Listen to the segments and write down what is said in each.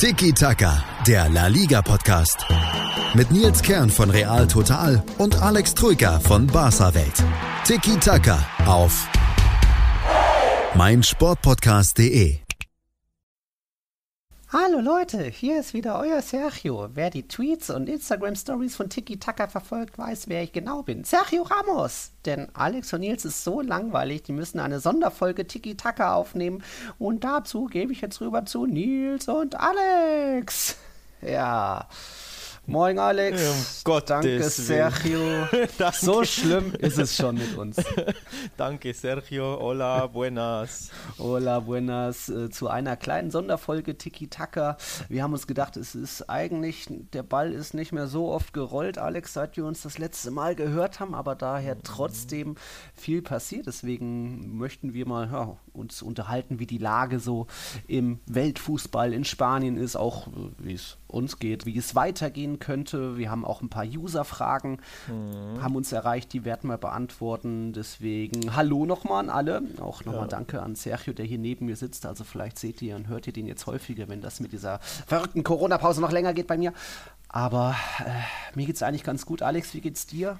Tiki Taka, der La Liga Podcast. Mit Nils Kern von Real Total und Alex Troika von Barca Welt. Tiki Taka auf meinsportpodcast.de. Hallo Leute, hier ist wieder euer Sergio. Wer die Tweets und Instagram Stories von Tiki Taka verfolgt, weiß, wer ich genau bin. Sergio Ramos. Denn Alex und Nils ist so langweilig, die müssen eine Sonderfolge Tiki Taka aufnehmen. Und dazu gebe ich jetzt rüber zu Nils und Alex. Ja. Moin Alex. Um Gottes Danke Willen. Sergio. Danke. So schlimm ist es schon mit uns. Danke, Sergio. Hola, buenas. Hola, buenas, äh, zu einer kleinen Sonderfolge Tiki Taka. Wir haben uns gedacht, es ist eigentlich, der Ball ist nicht mehr so oft gerollt, Alex, seit wir uns das letzte Mal gehört haben, aber daher trotzdem viel passiert. Deswegen möchten wir mal ja, uns unterhalten, wie die Lage so im Weltfußball in Spanien ist, auch äh, wie es uns geht, wie es weitergehen könnte. Wir haben auch ein paar User-Fragen, haben uns erreicht, die werden wir beantworten. Deswegen hallo nochmal an alle. Auch nochmal danke an Sergio, der hier neben mir sitzt. Also vielleicht seht ihr und hört ihr den jetzt häufiger, wenn das mit dieser verrückten Corona-Pause noch länger geht bei mir. Aber äh, mir geht's eigentlich ganz gut. Alex, wie geht's dir?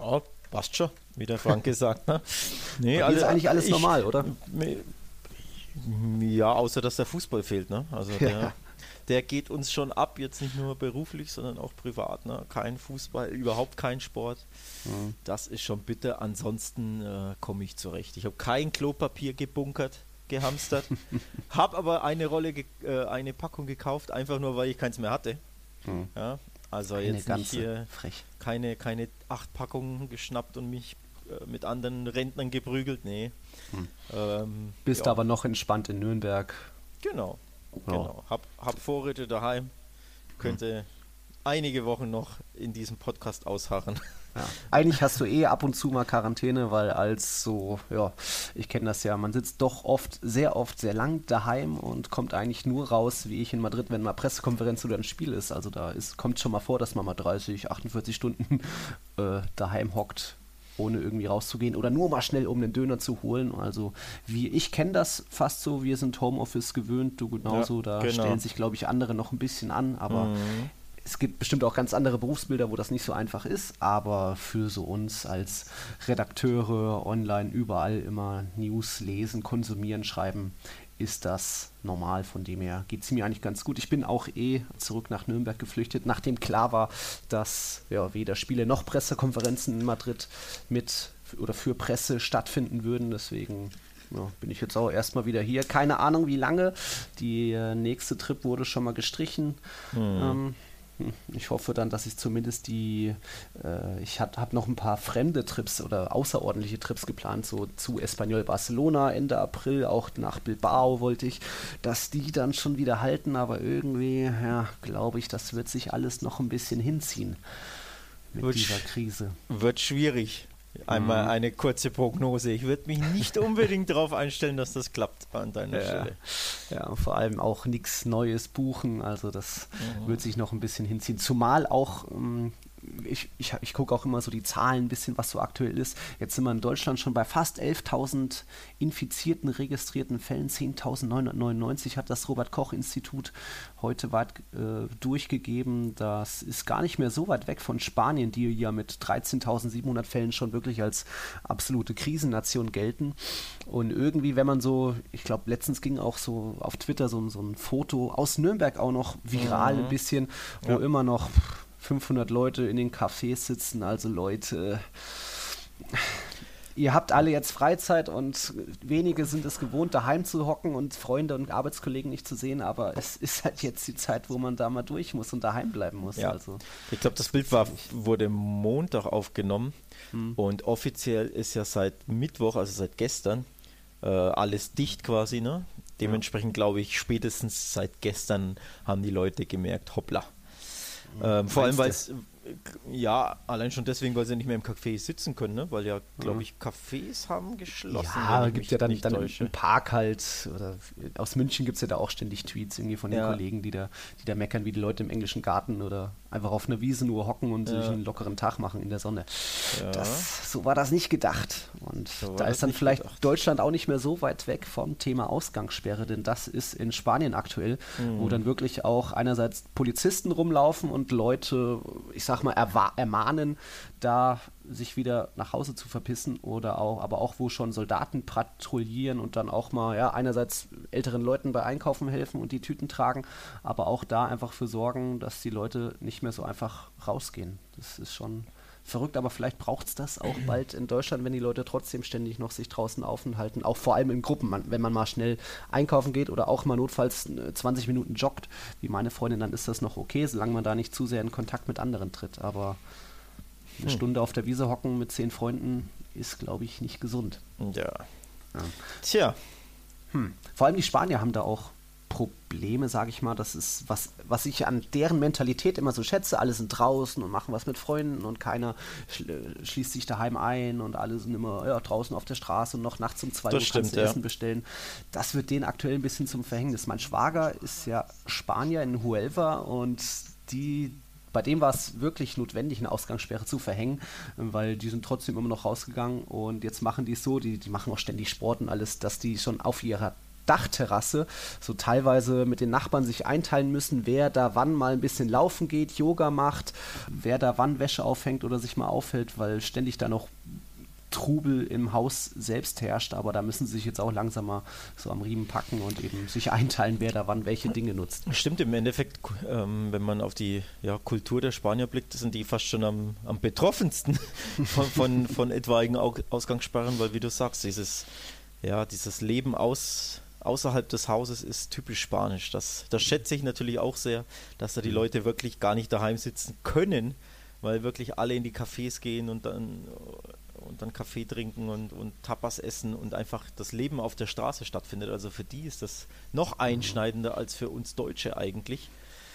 Ja, passt schon, wie der Frank gesagt hat. Nee, Bei dir ist eigentlich alles ich- normal, oder? Ja, außer dass der Fußball fehlt. Ne? Also Ja. der, der geht uns schon ab, jetzt nicht nur beruflich, sondern auch privat. Ne? Kein Fußball, überhaupt kein Sport. Mhm. Das ist schon bitter. Ansonsten äh, komme ich zurecht. Ich habe kein Klopapier gebunkert, gehamstert. habe aber eine Rolle, äh, eine Packung gekauft, einfach nur, weil ich keins mehr hatte. Mhm. Ja, also Eine jetzt nicht hier Frech. keine, keine acht Packungen geschnappt und mich mit anderen Rentnern geprügelt. Nee. Ähm, Bist ja, aber noch entspannt in Nürnberg. Genau. Ja. genau. Hab, hab Vorräte daheim. Könnte einige Wochen noch in diesem Podcast ausharren. Ja. Eigentlich hast du eh ab und zu mal Quarantäne, weil als so, ja, ich kenne das ja, man sitzt doch oft, sehr oft, sehr lang daheim und kommt eigentlich nur raus, wie ich in Madrid, wenn mal Pressekonferenz oder ein Spiel ist. Also da ist, kommt schon mal vor, dass man mal 30, 48 Stunden äh, daheim hockt, ohne irgendwie rauszugehen oder nur mal schnell, um einen Döner zu holen. Also wie ich kenne das fast so, wir sind Homeoffice gewöhnt, du genauso, Ja, da genau. stellen sich, glaube ich, andere noch ein bisschen an, aber Mhm. es gibt bestimmt auch ganz andere Berufsbilder, wo das nicht so einfach ist, aber für so uns als Redakteure online überall immer News lesen, konsumieren, schreiben, ist das normal. Von dem her geht es mir eigentlich ganz gut. Ich bin auch eh zurück nach Nürnberg geflüchtet, nachdem klar war, dass ja, weder Spiele noch Pressekonferenzen in Madrid mit oder für Presse stattfinden würden. Deswegen ja, bin ich jetzt auch erstmal wieder hier. Keine Ahnung, wie lange. Die äh, nächste Trip wurde schon mal gestrichen. Ähm, hm, ich hoffe dann, dass ich zumindest die, äh, ich habe noch ein paar fremde Trips oder außerordentliche Trips geplant, so zu Espanyol Barcelona Ende April, auch nach Bilbao wollte ich, dass die dann schon wieder halten, aber irgendwie, ja, glaube ich, das wird sich alles noch ein bisschen hinziehen mit Wird dieser Krise. Wird schwierig. Einmal Mhm. eine kurze Prognose. Ich würde mich nicht unbedingt darauf einstellen, dass das klappt an deiner Ja. Stelle. Ja, vor allem auch nichts Neues buchen. Also das Mhm. wird sich noch ein bisschen hinziehen. Zumal auch, ähm, ich, ich, ich gucke auch immer so die Zahlen ein bisschen, was so aktuell ist. Jetzt sind wir in Deutschland schon bei fast 11.000 infizierten registrierten Fällen. 10.999 hat das Robert-Koch-Institut heute weit äh, durchgegeben. Das ist gar nicht mehr so weit weg von Spanien, die ja mit 13.700 Fällen schon wirklich als absolute Krisennation gelten. Und irgendwie, wenn man so, ich glaube, letztens ging auch so auf Twitter so, ein- so ein Foto aus Nürnberg auch noch viral ein bisschen, wo Ja. immer noch 500 Leute in den Cafés sitzen. Also Leute, ihr habt alle jetzt Freizeit und wenige sind es gewohnt, daheim zu hocken und Freunde und Arbeitskollegen nicht zu sehen, aber es ist halt jetzt die Zeit, wo man da mal durch muss und daheim bleiben muss. Ja. Also. Ich glaube, das Bild war, wurde Montag aufgenommen Hm. und offiziell ist ja seit Mittwoch, also seit gestern, äh, alles dicht quasi. Ne? Dementsprechend glaube ich, spätestens seit gestern haben die Leute gemerkt, hoppla. Ähm, vor allem, weil es, ja, allein schon deswegen, weil sie nicht mehr im Café sitzen können, ne? weil ja, glaube Mhm. ich, Cafés haben geschlossen. Ja, gibt ja dann, dann täusche. im Park halt, oder aus München gibt es ja da auch ständig Tweets irgendwie von den Ja. Kollegen, die da, die da meckern, wie die Leute im englischen Garten oder einfach auf einer Wiese nur hocken und ja. sich einen lockeren Tag machen in der Sonne. Ja. Das, so war das nicht gedacht. Und so da ist dann vielleicht gedacht. Deutschland auch nicht mehr so weit weg vom Thema Ausgangssperre, denn das ist in Spanien aktuell, mhm. wo dann wirklich auch einerseits Polizisten rumlaufen und Leute, ich sag mal, ermahnen, da sich wieder nach Hause zu verpissen oder auch, aber auch wo schon Soldaten patrouillieren und dann auch mal, ja, einerseits älteren Leuten bei Einkaufen helfen und die Tüten tragen, aber auch da einfach für sorgen, dass die Leute nicht mehr so einfach rausgehen. Das ist schon verrückt, aber vielleicht braucht es das auch bald in Deutschland, wenn die Leute trotzdem ständig noch sich draußen aufhalten, auch vor allem in Gruppen, man, wenn man mal schnell einkaufen geht oder auch mal notfalls 20 äh, Minuten joggt, wie meine Freundin, dann ist das noch okay, solange man da nicht zu sehr in Kontakt mit anderen tritt, aber eine hm. Stunde auf der Wiese hocken mit zehn Freunden ist, glaube ich, nicht gesund. Ja. ja. Tja. Hm. Vor allem die Spanier haben da auch Probleme, sage ich mal. Das ist, was, was ich an deren Mentalität immer so schätze. Alle sind draußen und machen was mit Freunden und keiner schließt sich daheim ein und alle sind immer ja, draußen auf der Straße und noch nachts um zwei das Uhr stimmt, kannst du ja. Essen bestellen. Das wird denen aktuell ein bisschen zum Verhängnis. Mein Schwager ist ja Spanier in Huelva und die bei dem war es wirklich notwendig, eine Ausgangssperre zu verhängen, weil die sind trotzdem immer noch rausgegangen. Und jetzt machen die es so, die, die machen auch ständig Sport und alles, dass die schon auf ihrer Dachterrasse so teilweise mit den Nachbarn sich einteilen müssen, wer da wann mal ein bisschen laufen geht, Yoga macht, wer da wann Wäsche aufhängt oder sich mal aufhält, weil ständig da noch Trubel im Haus selbst herrscht, aber da müssen sie sich jetzt auch langsam mal so am Riemen packen und eben sich einteilen, wer da wann welche Dinge nutzt. Stimmt, im Endeffekt, ähm, wenn man auf die ja, Kultur der Spanier blickt, sind die fast schon am, am betroffensten von, von, von etwaigen Ausgangssperren, weil wie du sagst, dieses, ja, dieses Leben aus, außerhalb des Hauses ist typisch spanisch. Das, das schätze ich natürlich auch sehr, dass da die mhm. Leute wirklich gar nicht daheim sitzen können, weil wirklich alle in die Cafés gehen und dann und dann Kaffee trinken und, und Tapas essen und einfach das Leben auf der Straße stattfindet. Also für die ist das noch einschneidender als für uns Deutsche eigentlich.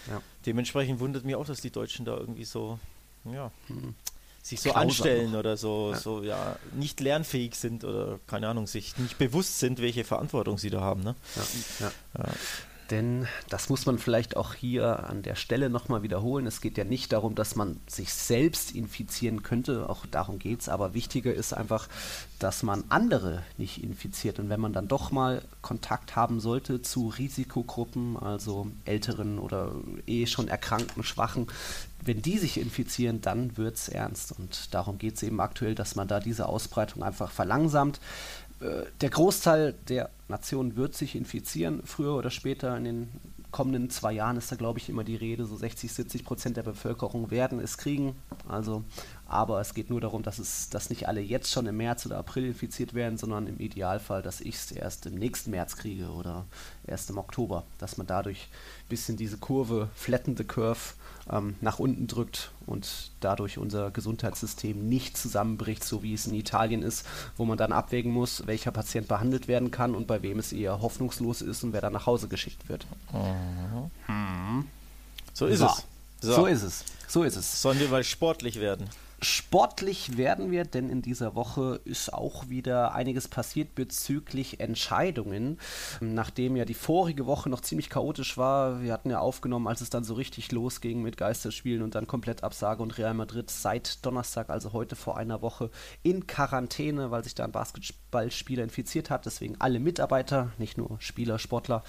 Ja. Dementsprechend wundert mich auch, dass die Deutschen da irgendwie so, ja, mhm. sich so Klausam anstellen oder so, ja. so, ja, nicht lernfähig sind oder keine Ahnung, sich nicht bewusst sind, welche Verantwortung sie da haben. Ne? Ja. Denn das muss man vielleicht auch hier an der Stelle nochmal wiederholen. Es geht ja nicht darum, dass man sich selbst infizieren könnte, auch darum geht es, aber wichtiger ist einfach, dass man andere nicht infiziert. Und wenn man dann doch mal Kontakt haben sollte zu Risikogruppen, also älteren oder eh schon erkrankten, schwachen, wenn die sich infizieren, dann wird es ernst. Und darum geht es eben aktuell, dass man da diese Ausbreitung einfach verlangsamt. Äh, der Großteil der Nationen wird sich infizieren, früher oder später in den kommenden zwei Jahren ist da, glaube ich, immer die Rede, so 60, 70 Prozent der Bevölkerung werden es kriegen. Also, aber es geht nur darum, dass es, dass nicht alle jetzt schon im März oder April infiziert werden, sondern im Idealfall, dass ich es erst im nächsten März kriege oder erst im Oktober, dass man dadurch ein bisschen diese Kurve, flatten the curve, ähm, nach unten drückt und dadurch unser Gesundheitssystem nicht zusammenbricht, so wie es in Italien ist, wo man dann abwägen muss, welcher Patient behandelt werden kann und bei wem es eher hoffnungslos ist und wer dann nach Hause geschickt wird. Mhm. So ist so. es. So. so ist es. So ist es. Sollen wir mal sportlich werden? Sportlich werden wir, denn in dieser Woche ist auch wieder einiges passiert bezüglich Entscheidungen. Nachdem ja die vorige Woche noch ziemlich chaotisch war, wir hatten ja aufgenommen, als es dann so richtig losging mit Geisterspielen und dann komplett Absage und Real Madrid seit Donnerstag, also heute vor einer Woche, in Quarantäne, weil sich da ein Basketballspieler infiziert hat. Deswegen alle Mitarbeiter, nicht nur Spieler, Sportler,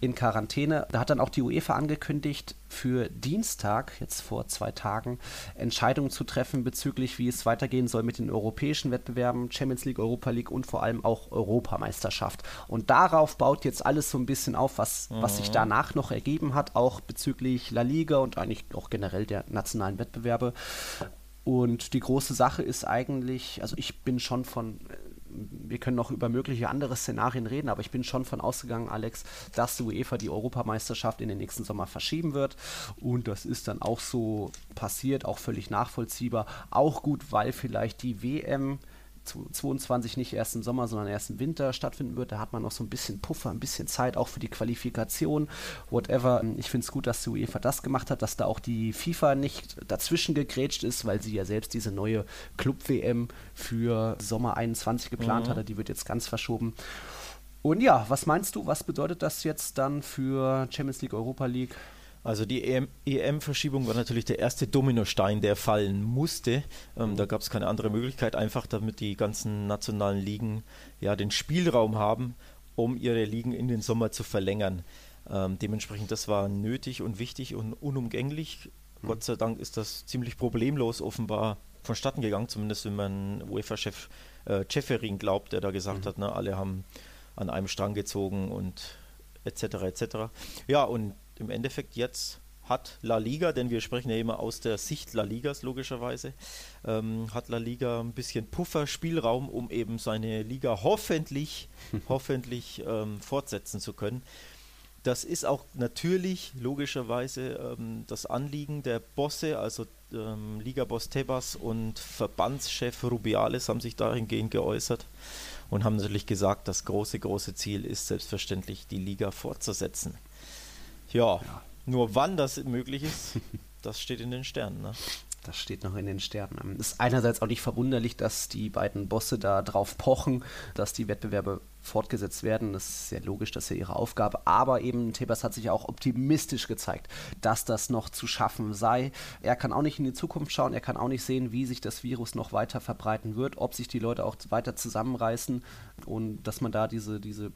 in Quarantäne. Da hat dann auch die UEFA angekündigt, für Dienstag, jetzt vor zwei Tagen, Entscheidungen zu treffen bezüglich, wie es weitergehen soll mit den europäischen Wettbewerben, Champions League, Europa League und vor allem auch Europameisterschaft. Und darauf baut jetzt alles so ein bisschen auf, was, mhm. was sich mhm. danach noch ergeben hat, auch bezüglich La Liga und eigentlich auch generell der nationalen Wettbewerbe. Und die große Sache ist eigentlich, also ich bin schon von wir können noch über mögliche andere Szenarien reden, aber ich bin schon von ausgegangen, Alex, dass die UEFA die Europameisterschaft in den nächsten Sommer verschieben wird. Und das ist dann auch so passiert, auch völlig nachvollziehbar. Auch gut, weil vielleicht die WM 22 nicht erst im Sommer, sondern erst im Winter stattfinden wird. Da hat man noch so ein bisschen Puffer, ein bisschen Zeit auch für die Qualifikation, whatever. Ich finde es gut, dass die UEFA das gemacht hat, dass da auch die FIFA nicht dazwischen gegrätscht ist, weil sie ja selbst diese neue Club-WM für Sommer 21 geplant mhm. hatte. Die wird jetzt ganz verschoben. Und ja, was meinst du, was bedeutet das jetzt dann für Champions League, Europa League? Also die EM-Verschiebung war natürlich der erste Dominostein, der fallen musste. Ähm, da gab es keine andere Möglichkeit, einfach damit die ganzen nationalen Ligen ja den Spielraum haben, um ihre Ligen in den Sommer zu verlängern. Ähm, dementsprechend, das war nötig und wichtig und unumgänglich. Mhm. Gott sei Dank ist das ziemlich problemlos offenbar vonstatten gegangen, zumindest wenn man UEFA-Chef äh, Ceferin glaubt, der da gesagt mhm. hat, ne, alle haben an einem Strang gezogen und etc. etc. Ja, und im Endeffekt jetzt hat La Liga, denn wir sprechen ja immer aus der Sicht La Ligas logischerweise, ähm, hat La Liga ein bisschen Puffer, Spielraum, um eben seine Liga hoffentlich, hoffentlich ähm, fortsetzen zu können. Das ist auch natürlich logischerweise ähm, das Anliegen der Bosse, also ähm, Liga-Boss Tebas und Verbandschef Rubiales haben sich dahingehend geäußert und haben natürlich gesagt, das große, große Ziel ist selbstverständlich, die Liga fortzusetzen. Ja, ja. nur wann das möglich ist, das steht in den Sternen. Ne? Das steht noch in den Sternen. Es ist einerseits auch nicht verwunderlich, dass die beiden Bosse da drauf pochen, dass die Wettbewerbe fortgesetzt werden. Das ist sehr logisch, das ist ja ihre Aufgabe. Aber eben Tebas hat sich auch optimistisch gezeigt, dass das noch zu schaffen sei. Er kann auch nicht in die Zukunft schauen, er kann auch nicht sehen, wie sich das Virus noch weiter verbreiten wird, ob sich die Leute auch weiter zusammenreißen und dass man da diese, diese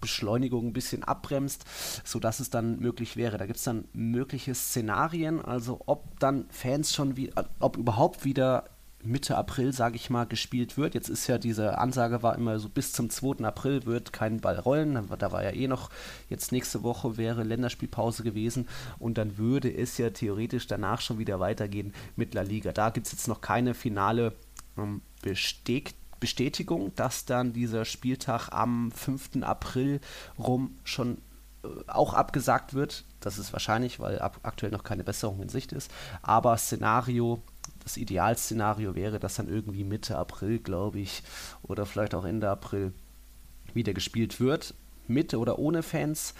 Beschleunigung ein bisschen abbremst, sodass es dann möglich wäre. Da gibt es dann mögliche Szenarien, also ob dann Fans schon wie, ob überhaupt wieder Mitte April, sage ich mal, gespielt wird. Jetzt ist ja diese Ansage war immer so bis zum 2. April wird kein Ball rollen. Da war ja eh noch, jetzt nächste Woche wäre Länderspielpause gewesen und dann würde es ja theoretisch danach schon wieder weitergehen mit La Liga. Da gibt es jetzt noch keine finale ähm, Besteg Bestätigung, dass dann dieser Spieltag am 5. April rum schon äh, auch abgesagt wird. Das ist wahrscheinlich, weil ab, aktuell noch keine Besserung in Sicht ist. Aber Szenario, das Idealszenario wäre, dass dann irgendwie Mitte April, glaube ich, oder vielleicht auch Ende April wieder gespielt wird. Mit oder ohne Fans.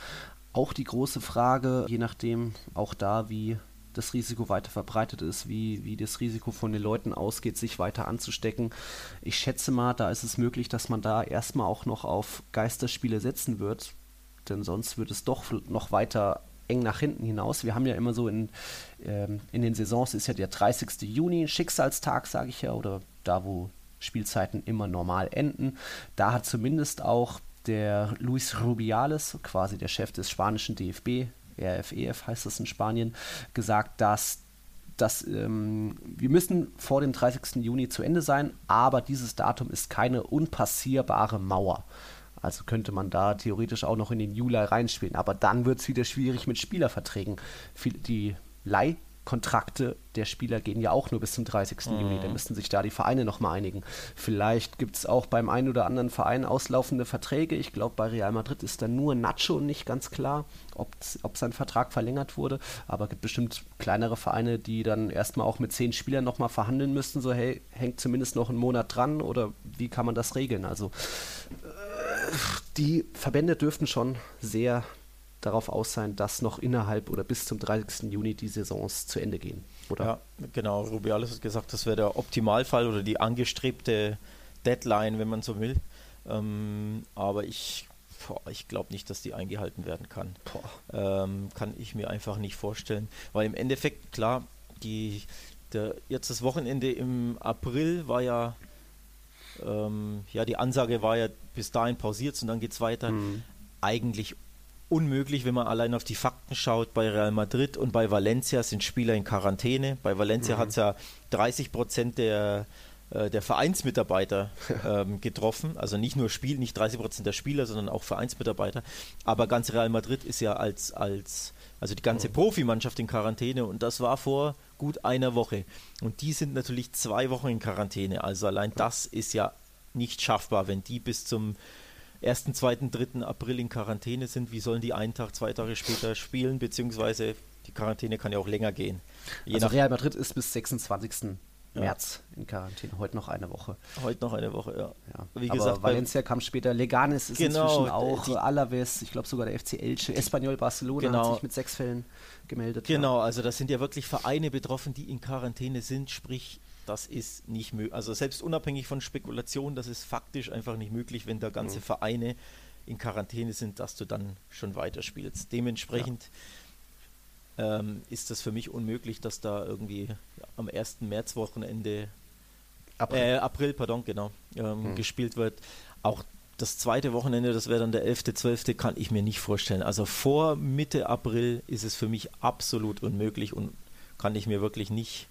Auch die große Frage, je nachdem, auch da, wie das Risiko weiter verbreitet ist, wie, wie das Risiko von den Leuten ausgeht, sich weiter anzustecken. Ich schätze mal, da ist es möglich, dass man da erstmal auch noch auf Geisterspiele setzen wird, denn sonst wird es doch noch weiter eng nach hinten hinaus. Wir haben ja immer so in, ähm, in den Saisons ist ja der 30. Juni, Schicksalstag, sage ich ja, oder da, wo Spielzeiten immer normal enden. Da hat zumindest auch der Luis Rubiales, quasi der Chef des spanischen DFB, RFEF heißt das in Spanien, gesagt, dass dass ähm, wir müssen vor dem 30. Juni zu Ende sein, aber dieses Datum ist keine unpassierbare Mauer. Also könnte man da theoretisch auch noch in den Juli reinspielen. Aber dann wird es wieder schwierig mit Spielerverträgen. Die Leih Kontrakte der Spieler gehen ja auch nur bis zum 30. Mhm. Juni. Da müssten sich da die Vereine nochmal einigen. Vielleicht gibt es auch beim einen oder anderen Verein auslaufende Verträge. Ich glaube, bei Real Madrid ist da nur Nacho nicht ganz klar, ob, ob sein Vertrag verlängert wurde. Aber es gibt bestimmt kleinere Vereine, die dann erstmal auch mit zehn Spielern nochmal verhandeln müssten. So, hey, hängt zumindest noch einen Monat dran oder wie kann man das regeln? Also, äh, die Verbände dürften schon sehr darauf aus sein, dass noch innerhalb oder bis zum 30. Juni die Saisons zu Ende gehen, oder? Ja, genau. Rubiales hat gesagt, das wäre der Optimalfall oder die angestrebte Deadline, wenn man so will. Ähm, aber ich, ich glaube nicht, dass die eingehalten werden kann. Ähm, kann ich mir einfach nicht vorstellen. Weil im Endeffekt, klar, die, der, jetzt das Wochenende im April war ja ähm, ja, die Ansage war ja bis dahin pausiert und dann geht es weiter. Mhm. Eigentlich unmöglich, wenn man allein auf die Fakten schaut. Bei Real Madrid und bei Valencia sind Spieler in Quarantäne. Bei Valencia mhm. hat es ja 30 Prozent der, äh, der Vereinsmitarbeiter ähm, getroffen. Also nicht nur Spiel, nicht 30 Prozent der Spieler, sondern auch Vereinsmitarbeiter. Aber ganz Real Madrid ist ja als, als also die ganze mhm. Profimannschaft in Quarantäne und das war vor gut einer Woche. Und die sind natürlich zwei Wochen in Quarantäne. Also allein das ist ja nicht schaffbar, wenn die bis zum 1., 2., 3. April in Quarantäne sind, wie sollen die einen Tag, zwei Tage später spielen, beziehungsweise die Quarantäne kann ja auch länger gehen. Je also Real Madrid ist bis 26. Ja. März in Quarantäne, heute noch eine Woche. Heute noch eine Woche, ja. ja. Wie Aber gesagt, Valencia kam später, Leganes ist genau, inzwischen auch, die, Alaves, ich glaube sogar der FC Elche, Espanyol Barcelona genau. hat sich mit sechs Fällen gemeldet. Genau, ja. also das sind ja wirklich Vereine betroffen, die in Quarantäne sind, sprich das ist nicht möglich. Also selbst unabhängig von Spekulation, das ist faktisch einfach nicht möglich, wenn da ganze mhm. Vereine in Quarantäne sind, dass du dann schon weiterspielst. Dementsprechend, ähm, ist das für mich unmöglich, dass da irgendwie am 1. Märzwochenende April, äh, April pardon, genau, ähm, hm. gespielt wird. Auch das zweite Wochenende, das wäre dann der 11., 12., kann ich mir nicht vorstellen. Also vor Mitte April ist es für mich absolut unmöglich und kann ich mir wirklich nicht,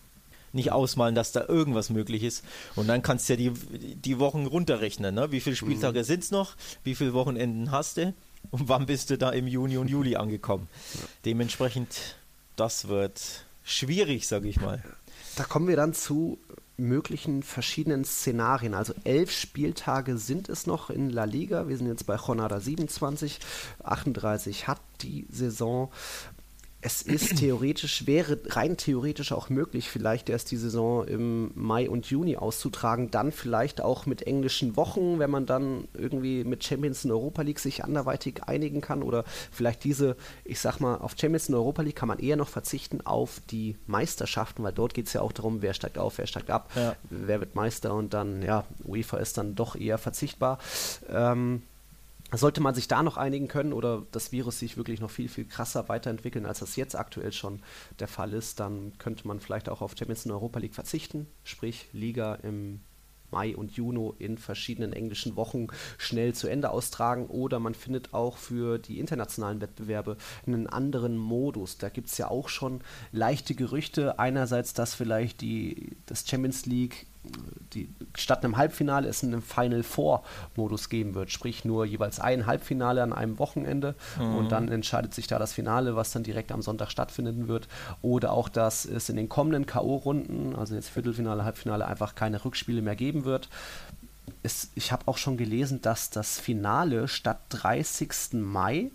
nicht ausmalen, dass da irgendwas möglich ist. Und dann kannst du ja die, die Wochen runterrechnen. Ne? Wie viele Spieltage mhm. sind es noch? Wie viele Wochenenden hast du? Und wann bist du da im Juni und Juli angekommen? Ja. Dementsprechend, das wird schwierig, sage ich mal. Da kommen wir dann zu möglichen verschiedenen Szenarien. Also elf Spieltage sind es noch in La Liga. Wir sind jetzt bei Jornada 27. 38 hat die Saison es ist theoretisch, wäre rein theoretisch auch möglich, vielleicht erst die Saison im Mai und Juni auszutragen, dann vielleicht auch mit englischen Wochen, wenn man dann irgendwie mit Champions in Europa League sich anderweitig einigen kann oder vielleicht diese, ich sag mal, auf Champions in Europa League kann man eher noch verzichten auf die Meisterschaften, weil dort geht es ja auch darum, wer steigt auf, wer steigt ab, ja. wer wird Meister und dann, ja, UEFA ist dann doch eher verzichtbar. Ähm, sollte man sich da noch einigen können oder das Virus sich wirklich noch viel, viel krasser weiterentwickeln, als das jetzt aktuell schon der Fall ist, dann könnte man vielleicht auch auf Champions in Europa League verzichten, sprich Liga im Mai und Juni in verschiedenen englischen Wochen schnell zu Ende austragen oder man findet auch für die internationalen Wettbewerbe einen anderen Modus. Da gibt es ja auch schon leichte Gerüchte. Einerseits, dass vielleicht die, das Champions League die, statt einem Halbfinale es einen Final Four Modus geben wird, sprich nur jeweils ein Halbfinale an einem Wochenende mhm. und dann entscheidet sich da das Finale, was dann direkt am Sonntag stattfinden wird oder auch, dass es in den kommenden K.O. Runden, also jetzt Viertelfinale, Halbfinale einfach keine Rückspiele mehr geben wird. Es, ich habe auch schon gelesen, dass das Finale statt 30. Mai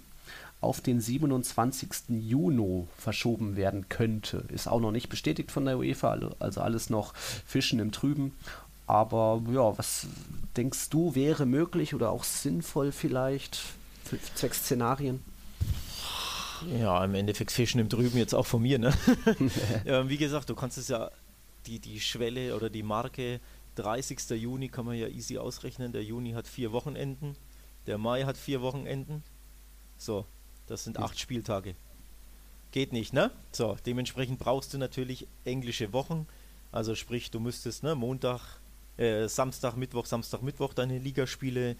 auf den 27. Juni verschoben werden könnte. Ist auch noch nicht bestätigt von der UEFA, also alles noch Fischen im Trüben. Aber ja, was denkst du, wäre möglich oder auch sinnvoll vielleicht für zwecks Szenarien? Ja, im Endeffekt Fischen im Trüben jetzt auch von mir. Ne? ja, wie gesagt, du kannst es ja, die, die Schwelle oder die Marke 30. Juni kann man ja easy ausrechnen. Der Juni hat vier Wochenenden, der Mai hat vier Wochenenden. So, das sind acht Spieltage. Geht nicht, ne? So, dementsprechend brauchst du natürlich englische Wochen. Also sprich, du müsstest ne, Montag, äh, Samstag, Mittwoch, Samstag, Mittwoch deine Ligaspiele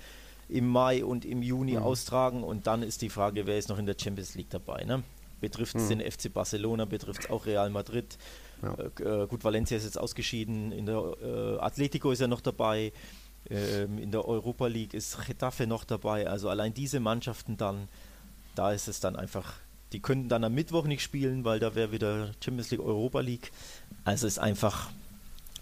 im Mai und im Juni mhm. austragen und dann ist die Frage, wer ist noch in der Champions League dabei. Ne? Betrifft es mhm. den FC Barcelona, betrifft es auch Real Madrid. Ja. Äh, äh, gut, Valencia ist jetzt ausgeschieden, in der äh, Atletico ist er noch dabei, ähm, in der Europa League ist Getafe noch dabei. Also allein diese Mannschaften dann da ist es dann einfach, die könnten dann am Mittwoch nicht spielen, weil da wäre wieder Champions League, Europa League. Also es ist einfach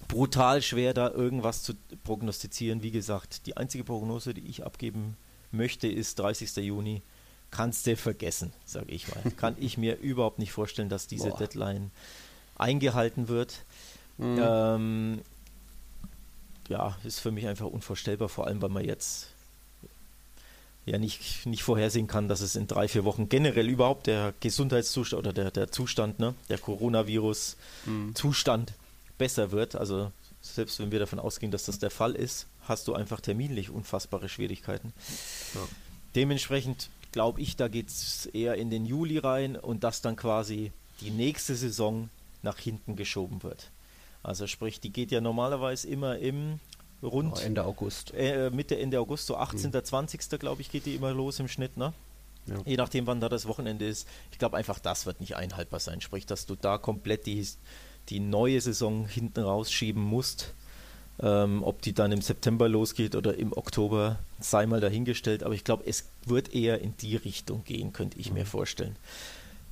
brutal schwer, da irgendwas zu prognostizieren. Wie gesagt, die einzige Prognose, die ich abgeben möchte, ist 30. Juni. Kannst du vergessen, sage ich mal. Kann ich mir überhaupt nicht vorstellen, dass diese Boah. Deadline eingehalten wird. Mhm. Ähm, ja, ist für mich einfach unvorstellbar, vor allem weil man jetzt ja nicht, nicht vorhersehen kann, dass es in drei, vier Wochen generell überhaupt der Gesundheitszustand oder der, der Zustand, ne, der Coronavirus-Zustand mhm. besser wird. Also selbst wenn wir davon ausgehen, dass das der Fall ist, hast du einfach terminlich unfassbare Schwierigkeiten. Ja. Dementsprechend glaube ich, da geht es eher in den Juli rein und dass dann quasi die nächste Saison nach hinten geschoben wird. Also sprich, die geht ja normalerweise immer im rund oh, Ende August. Äh, Mitte, Ende August, so 18., mhm. 20. glaube ich, geht die immer los im Schnitt, ne? Ja. Je nachdem, wann da das Wochenende ist. Ich glaube einfach, das wird nicht einhaltbar sein. Sprich, dass du da komplett die, die neue Saison hinten rausschieben musst. Ähm, ob die dann im September losgeht oder im Oktober, sei mal dahingestellt. Aber ich glaube, es wird eher in die Richtung gehen, könnte ich mhm. mir vorstellen.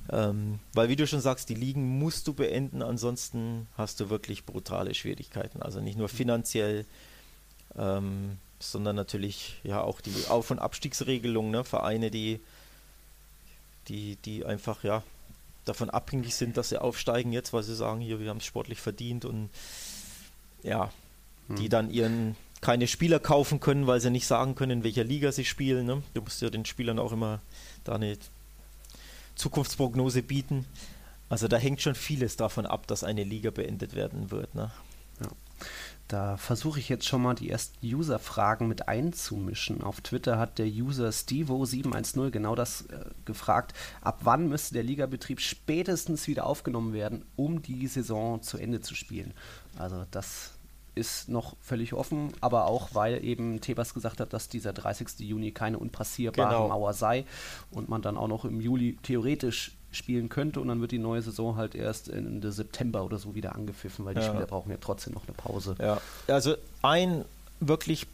Ähm, weil, wie du schon sagst, die Ligen musst du beenden, ansonsten hast du wirklich brutale Schwierigkeiten. Also nicht nur finanziell, ähm, sondern natürlich ja auch die Auf- und Abstiegsregelung, ne? Vereine, die, die, die einfach ja davon abhängig sind, dass sie aufsteigen jetzt, weil sie sagen, hier, wir haben es sportlich verdient und ja, hm. die dann ihren keine Spieler kaufen können, weil sie nicht sagen können, in welcher Liga sie spielen. Ne? Du musst ja den Spielern auch immer da eine Zukunftsprognose bieten. Also da hängt schon vieles davon ab, dass eine Liga beendet werden wird. Ne? Ja. Da versuche ich jetzt schon mal die ersten User-Fragen mit einzumischen. Auf Twitter hat der User Stevo710 genau das äh, gefragt. Ab wann müsste der Ligabetrieb spätestens wieder aufgenommen werden, um die Saison zu Ende zu spielen? Also das ist noch völlig offen, aber auch weil eben Tebas gesagt hat, dass dieser 30. Juni keine unpassierbare genau. Mauer sei und man dann auch noch im Juli theoretisch spielen könnte und dann wird die neue Saison halt erst Ende September oder so wieder angepfiffen, weil die ja. Spieler brauchen ja trotzdem noch eine Pause. Ja, also ein wirklich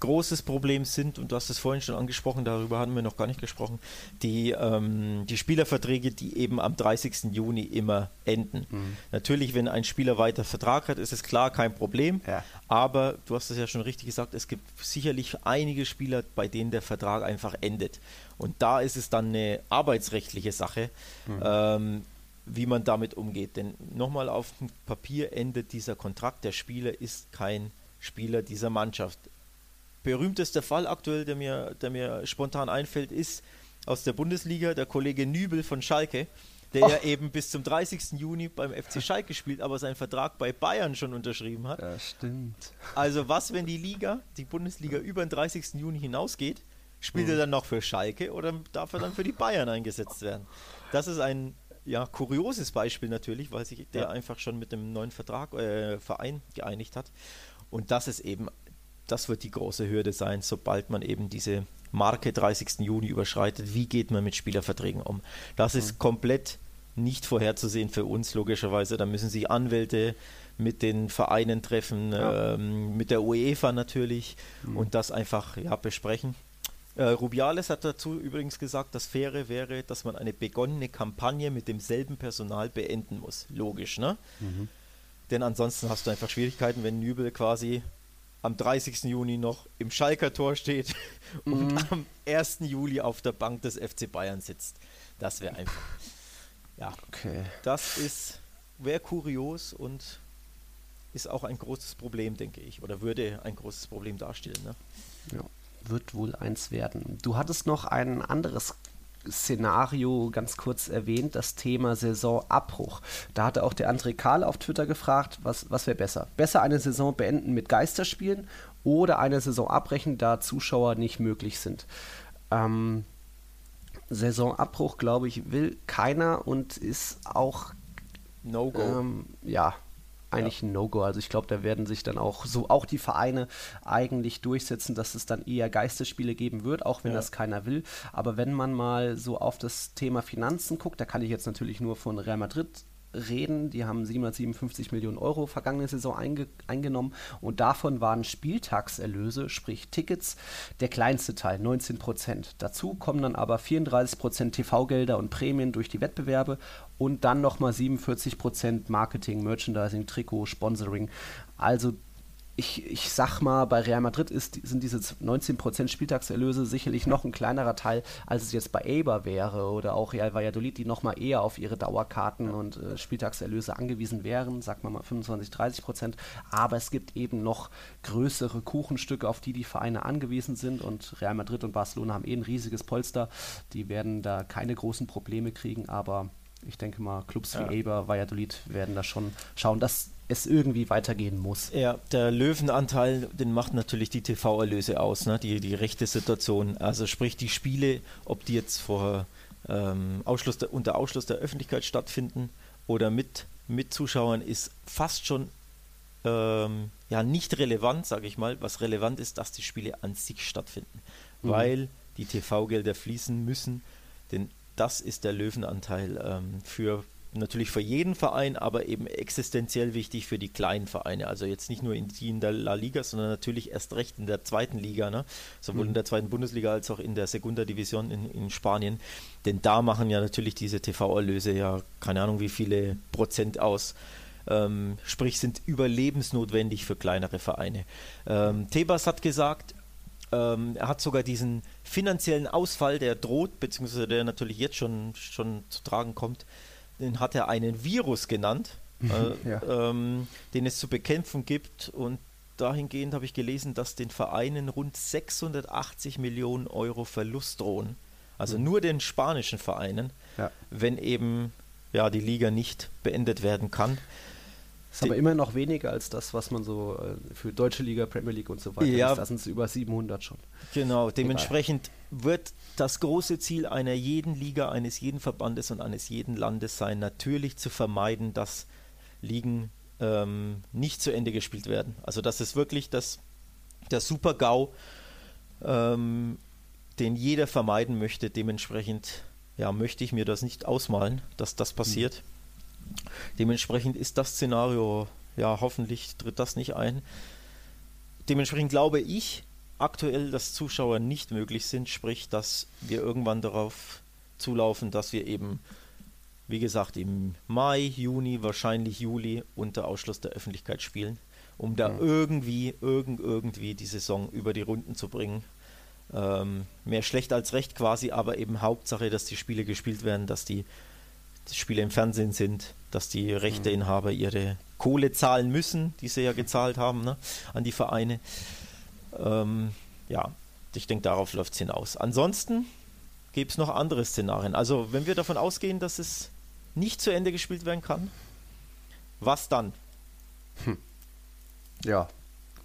großes Problem sind, und du hast es vorhin schon angesprochen, darüber hatten wir noch gar nicht gesprochen, die, ähm, die Spielerverträge, die eben am 30. Juni immer enden. Mhm. Natürlich, wenn ein Spieler weiter Vertrag hat, ist es klar kein Problem, ja. aber du hast es ja schon richtig gesagt, es gibt sicherlich einige Spieler, bei denen der Vertrag einfach endet. Und da ist es dann eine arbeitsrechtliche Sache. Mhm. Ähm, wie man damit umgeht. Denn nochmal auf dem Papier endet dieser Kontrakt. Der Spieler ist kein Spieler dieser Mannschaft berühmtester Fall aktuell, der mir, der mir spontan einfällt, ist aus der Bundesliga der Kollege Nübel von Schalke, der oh. ja eben bis zum 30. Juni beim FC Schalke spielt, aber seinen Vertrag bei Bayern schon unterschrieben hat. Ja, stimmt. Also was, wenn die Liga, die Bundesliga über den 30. Juni hinausgeht, spielt mhm. er dann noch für Schalke oder darf er dann für die Bayern eingesetzt werden? Das ist ein ja, kurioses Beispiel natürlich, weil sich der ja. einfach schon mit dem neuen Vertrag, äh, Verein geeinigt hat. Und das ist eben das wird die große Hürde sein, sobald man eben diese Marke 30. Juni überschreitet. Wie geht man mit Spielerverträgen um? Das ist mhm. komplett nicht vorherzusehen für uns, logischerweise. Da müssen sich Anwälte mit den Vereinen treffen, ja. ähm, mit der UEFA natürlich mhm. und das einfach ja, besprechen. Äh, Rubiales hat dazu übrigens gesagt, das Faire wäre, dass man eine begonnene Kampagne mit demselben Personal beenden muss. Logisch, ne? Mhm. Denn ansonsten hast du einfach Schwierigkeiten, wenn Nübel quasi am 30. Juni noch im Schalker Tor steht und mhm. am 1. Juli auf der Bank des FC Bayern sitzt. Das wäre einfach. Ja, okay. das ist, wäre kurios und ist auch ein großes Problem, denke ich. Oder würde ein großes Problem darstellen. Ne? Ja, wird wohl eins werden. Du hattest noch ein anderes Szenario ganz kurz erwähnt, das Thema Saisonabbruch. Da hatte auch der André Kahl auf Twitter gefragt, was, was wäre besser? Besser eine Saison beenden mit Geisterspielen oder eine Saison abbrechen, da Zuschauer nicht möglich sind? Ähm, Saisonabbruch, glaube ich, will keiner und ist auch No-Go. Ähm, ja, eigentlich ja. ein No-Go. Also ich glaube, da werden sich dann auch so auch die Vereine eigentlich durchsetzen, dass es dann eher Geistesspiele geben wird, auch wenn ja. das keiner will. Aber wenn man mal so auf das Thema Finanzen guckt, da kann ich jetzt natürlich nur von Real Madrid reden. Die haben 757 Millionen Euro vergangene Saison einge eingenommen und davon waren Spieltagserlöse, sprich Tickets, der kleinste Teil, 19 Prozent. Dazu kommen dann aber 34 Prozent TV-Gelder und Prämien durch die Wettbewerbe und dann nochmal 47 Prozent Marketing, Merchandising, Trikot, Sponsoring. Also ich, ich sag mal, bei Real Madrid ist, sind diese 19% Spieltagserlöse sicherlich noch ein kleinerer Teil, als es jetzt bei Eber wäre oder auch Real Valladolid, die nochmal eher auf ihre Dauerkarten und äh, Spieltagserlöse angewiesen wären, sagt man mal 25, 30%. Aber es gibt eben noch größere Kuchenstücke, auf die die Vereine angewiesen sind und Real Madrid und Barcelona haben eh ein riesiges Polster. Die werden da keine großen Probleme kriegen, aber ich denke mal, Clubs ja. wie Eber, Valladolid werden da schon schauen, dass es irgendwie weitergehen muss. Ja, der Löwenanteil, den macht natürlich die TV-Erlöse aus, ne? die, die rechte Situation. Also sprich die Spiele, ob die jetzt vor ähm, Ausschluss der, unter Ausschluss der Öffentlichkeit stattfinden oder mit, mit Zuschauern, ist fast schon ähm, ja nicht relevant, sage ich mal. Was relevant ist, dass die Spiele an sich stattfinden, mhm. weil die TV-Gelder fließen müssen. Denn das ist der Löwenanteil ähm, für natürlich für jeden Verein, aber eben existenziell wichtig für die kleinen Vereine. Also jetzt nicht nur in die in der La Liga, sondern natürlich erst recht in der zweiten Liga, ne? sowohl mhm. in der zweiten Bundesliga als auch in der Segunda Division in, in Spanien. Denn da machen ja natürlich diese TV-Erlöse ja keine Ahnung wie viele Prozent aus. Ähm, sprich, sind überlebensnotwendig für kleinere Vereine. Ähm, Tebas hat gesagt, ähm, er hat sogar diesen finanziellen Ausfall, der droht, beziehungsweise der natürlich jetzt schon, schon zu tragen kommt, den hat er einen Virus genannt, äh, ja. ähm, den es zu bekämpfen gibt. Und dahingehend habe ich gelesen, dass den Vereinen rund 680 Millionen Euro Verlust drohen. Also mhm. nur den spanischen Vereinen, ja. wenn eben ja, die Liga nicht beendet werden kann. Ist aber immer noch weniger als das, was man so äh, für Deutsche Liga, Premier League und so weiter ja, ist. Da sind es über 700 schon. Genau, dementsprechend Egal. wird das große Ziel einer jeden Liga, eines jeden Verbandes und eines jeden Landes sein, natürlich zu vermeiden, dass Ligen ähm, nicht zu Ende gespielt werden. Also das ist wirklich das, der Super-GAU, ähm, den jeder vermeiden möchte. Dementsprechend ja, möchte ich mir das nicht ausmalen, dass das passiert. Mhm. Dementsprechend ist das Szenario, ja, hoffentlich tritt das nicht ein. Dementsprechend glaube ich aktuell, dass Zuschauer nicht möglich sind, sprich, dass wir irgendwann darauf zulaufen, dass wir eben wie gesagt, im Mai, Juni, wahrscheinlich Juli unter Ausschluss der Öffentlichkeit spielen, um da mhm. irgendwie, irgend, irgendwie die Saison über die Runden zu bringen. Ähm, mehr schlecht als recht quasi, aber eben Hauptsache, dass die Spiele gespielt werden, dass die Spiele im Fernsehen sind, dass die Rechteinhaber mhm. ihre Kohle zahlen müssen, die sie ja gezahlt haben, ne, an die Vereine. Ähm, ja, ich denke, darauf läuft es hinaus. Ansonsten gibt es noch andere Szenarien. Also, wenn wir davon ausgehen, dass es nicht zu Ende gespielt werden kann, was dann? Hm. Ja,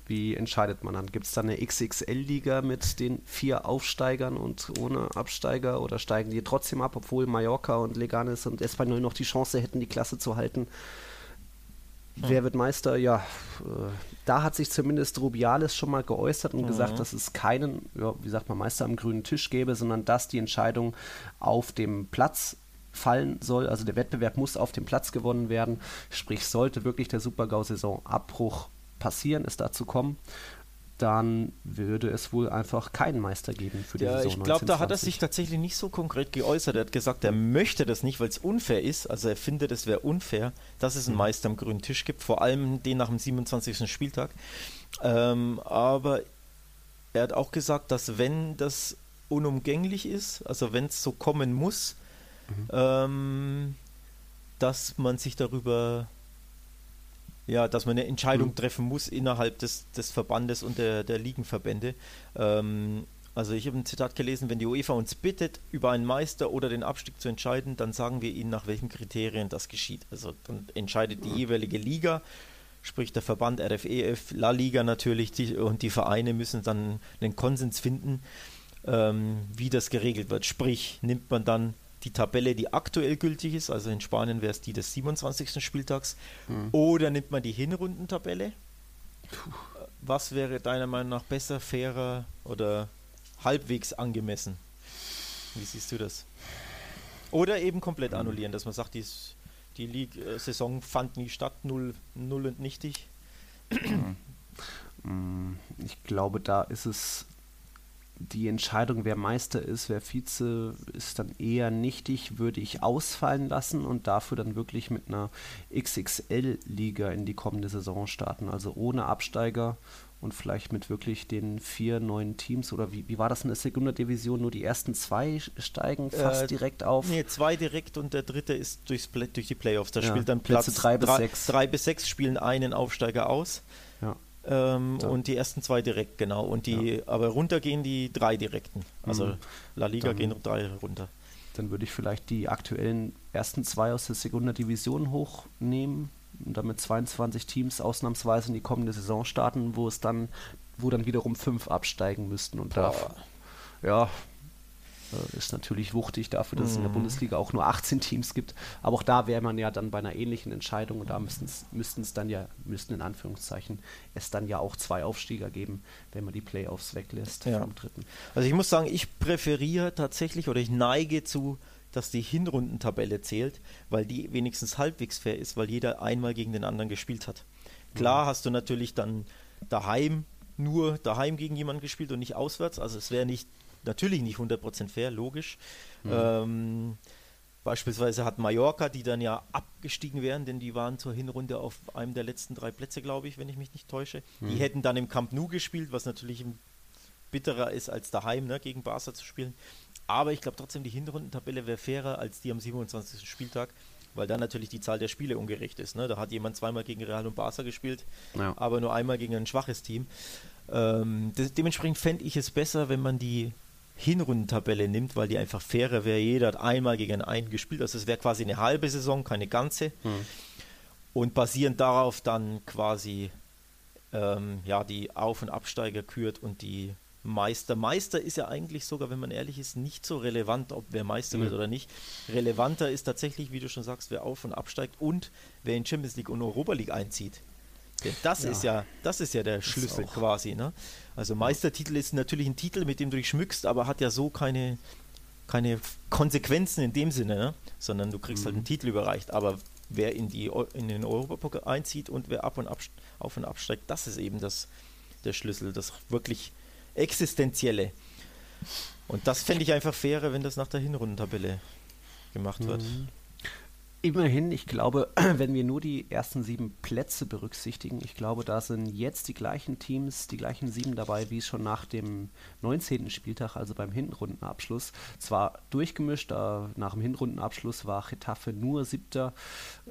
wie entscheidet man dann? Gibt es da eine XXL-Liga mit den vier Aufsteigern und ohne Absteiger oder steigen die trotzdem ab, obwohl Mallorca und Leganes und Espanyol noch die Chance hätten, die Klasse zu halten? Hm. Wer wird Meister? Ja, äh, da hat sich zumindest Rubiales schon mal geäußert und mhm. gesagt, dass es keinen, ja, wie sagt man, Meister am grünen Tisch gäbe, sondern dass die Entscheidung auf dem Platz fallen soll. Also der Wettbewerb muss auf dem Platz gewonnen werden. Sprich, sollte wirklich der Super-GAU-Saison Abbruch passieren, es dazu kommen, dann würde es wohl einfach keinen Meister geben für die ja, Saison. Ich glaube, da hat er sich tatsächlich nicht so konkret geäußert. Er hat gesagt, er möchte das nicht, weil es unfair ist. Also er findet, es wäre unfair, dass es einen mhm. Meister am grünen Tisch gibt, vor allem den nach dem 27. Spieltag. Ähm, aber er hat auch gesagt, dass wenn das unumgänglich ist, also wenn es so kommen muss, mhm. ähm, dass man sich darüber, ja, dass man eine Entscheidung mhm. treffen muss innerhalb des, des Verbandes und der, der Ligenverbände. Ähm, also ich habe ein Zitat gelesen, wenn die UEFA uns bittet, über einen Meister oder den Abstieg zu entscheiden, dann sagen wir ihnen, nach welchen Kriterien das geschieht. Also dann entscheidet die mhm. jeweilige Liga, sprich der Verband RFEF, La Liga natürlich die, und die Vereine müssen dann einen Konsens finden, ähm, wie das geregelt wird. Sprich, nimmt man dann die Tabelle, die aktuell gültig ist, also in Spanien wäre es die des 27. Spieltags, mhm. oder nimmt man die Hinrundentabelle? Was wäre deiner Meinung nach besser, fairer oder halbwegs angemessen? Wie siehst du das? Oder eben komplett annullieren, dass man sagt, die, die League, Saison fand nie statt, null, null und nichtig. Ich glaube, da ist es die Entscheidung, wer Meister ist, wer Vize ist dann eher nichtig, würde ich ausfallen lassen und dafür dann wirklich mit einer XXL-Liga in die kommende Saison starten. Also ohne Absteiger und vielleicht mit wirklich den vier neuen Teams oder wie, wie war das in der Segunda-Division? Nur die ersten zwei steigen fast äh, direkt auf? Nee, zwei direkt und der dritte ist durchs, durch die Playoffs. Da ja, spielt dann Platz drei bis sechs. Drei bis sechs spielen einen Aufsteiger aus. Ja. Ähm, und die ersten zwei direkt, genau. Und die, ja. aber runter gehen die drei direkten. Also mhm. La Liga dann, gehen drei runter. Dann würde ich vielleicht die aktuellen ersten zwei aus der Segunda Division hochnehmen und damit 22 Teams ausnahmsweise in die kommende Saison starten, wo es dann, wo dann wiederum fünf absteigen müssten. Und da, ja, ist natürlich wuchtig dafür, dass es in der mhm. Bundesliga auch nur 18 Teams gibt. Aber auch da wäre man ja dann bei einer ähnlichen Entscheidung und da müssten es dann ja, müssten in Anführungszeichen es dann ja auch zwei Aufstieger geben, wenn man die Playoffs weglässt ja. vom dritten. Also ich muss sagen, ich präferiere tatsächlich oder ich neige zu, dass die Hinrundentabelle zählt, weil die wenigstens halbwegs fair ist, weil jeder einmal gegen den anderen gespielt hat. Klar mhm. hast du natürlich dann daheim nur daheim gegen jemanden gespielt und nicht auswärts. Also es wäre nicht natürlich nicht 100% fair, logisch. Mhm. Ähm, beispielsweise hat Mallorca, die dann ja abgestiegen wären, denn die waren zur Hinrunde auf einem der letzten drei Plätze, glaube ich, wenn ich mich nicht täusche. Mhm. Die hätten dann im Camp Nou gespielt, was natürlich bitterer ist, als daheim ne, gegen Barca zu spielen. Aber ich glaube trotzdem, die Hinrundentabelle wäre fairer als die am 27. Spieltag, weil dann natürlich die Zahl der Spiele ungerecht ist. Ne? Da hat jemand zweimal gegen Real und Barca gespielt, ja. aber nur einmal gegen ein schwaches Team. Ähm, dementsprechend fände ich es besser, wenn man die Hinrundentabelle nimmt, weil die einfach fairer wäre. Jeder hat einmal gegen einen gespielt. Also es wäre quasi eine halbe Saison, keine ganze. Hm. und basierend darauf dann quasi ähm, ja, die Auf- und Absteiger kürt und die Meister. Meister ist ja eigentlich sogar, wenn man ehrlich ist, nicht so relevant, ob wer Meister mhm. wird oder nicht. Relevanter ist tatsächlich, wie du schon sagst, wer auf und absteigt und wer in Champions League und Europa League einzieht. Das ja. ist ja, das ist ja der Schlüssel quasi. Ne? Also Meistertitel ist natürlich ein Titel, mit dem du dich schmückst, aber hat ja so keine, keine Konsequenzen in dem Sinne, ne? sondern du kriegst halt mhm. halt einen Titel überreicht. Aber wer in, die, in den Europapokal einzieht und wer ab und ab, auf und absteigt, das ist eben das, der Schlüssel, das wirklich existenzielle. Und das fände ich einfach fairer, wenn das nach der Hinrundentabelle gemacht wird. Mhm. Immerhin, ich glaube, wenn wir nur die ersten sieben Plätze berücksichtigen, ich glaube, da sind jetzt die gleichen Teams, die gleichen sieben dabei, wie schon nach dem 19. Spieltag, also beim Hinrundenabschluss. Zwar durchgemischt, da nach dem Hinrundenabschluss war Getafe nur siebter.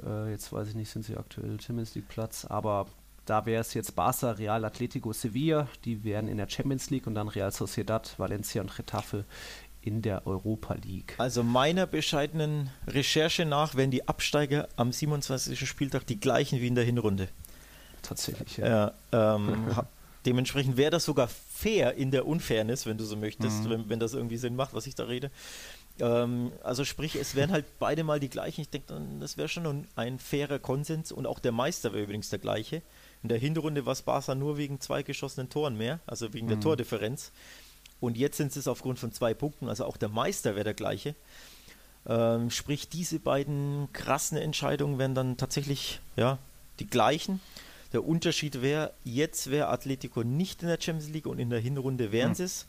Äh, jetzt weiß ich nicht, sind sie aktuell Champions League Platz, aber da wäre es jetzt Barca, Real, Atletico, Sevilla, die wären in der Champions League und dann Real Sociedad, Valencia und Getafe in der Europa League. Also meiner bescheidenen Recherche nach werden die Absteiger am 27. Spieltag die gleichen wie in der Hinrunde. Tatsächlich, ja. ja ähm, dementsprechend wäre das sogar fair in der Unfairness, wenn du so möchtest, mhm. wenn, wenn das irgendwie Sinn macht, was ich da rede. Ähm, also sprich, es wären halt beide mal die gleichen. Ich denke, das wäre schon ein, ein fairer Konsens und auch der Meister wäre übrigens der gleiche. In der Hinrunde war es Barca nur wegen zwei geschossenen Toren mehr, also wegen mhm. der Tordifferenz. Und jetzt sind es aufgrund von zwei Punkten, also auch der Meister wäre der gleiche. Ähm, sprich, diese beiden krassen Entscheidungen wären dann tatsächlich ja, die gleichen. Der Unterschied wäre, jetzt wäre Atletico nicht in der Champions League und in der Hinrunde wären mhm. sie es.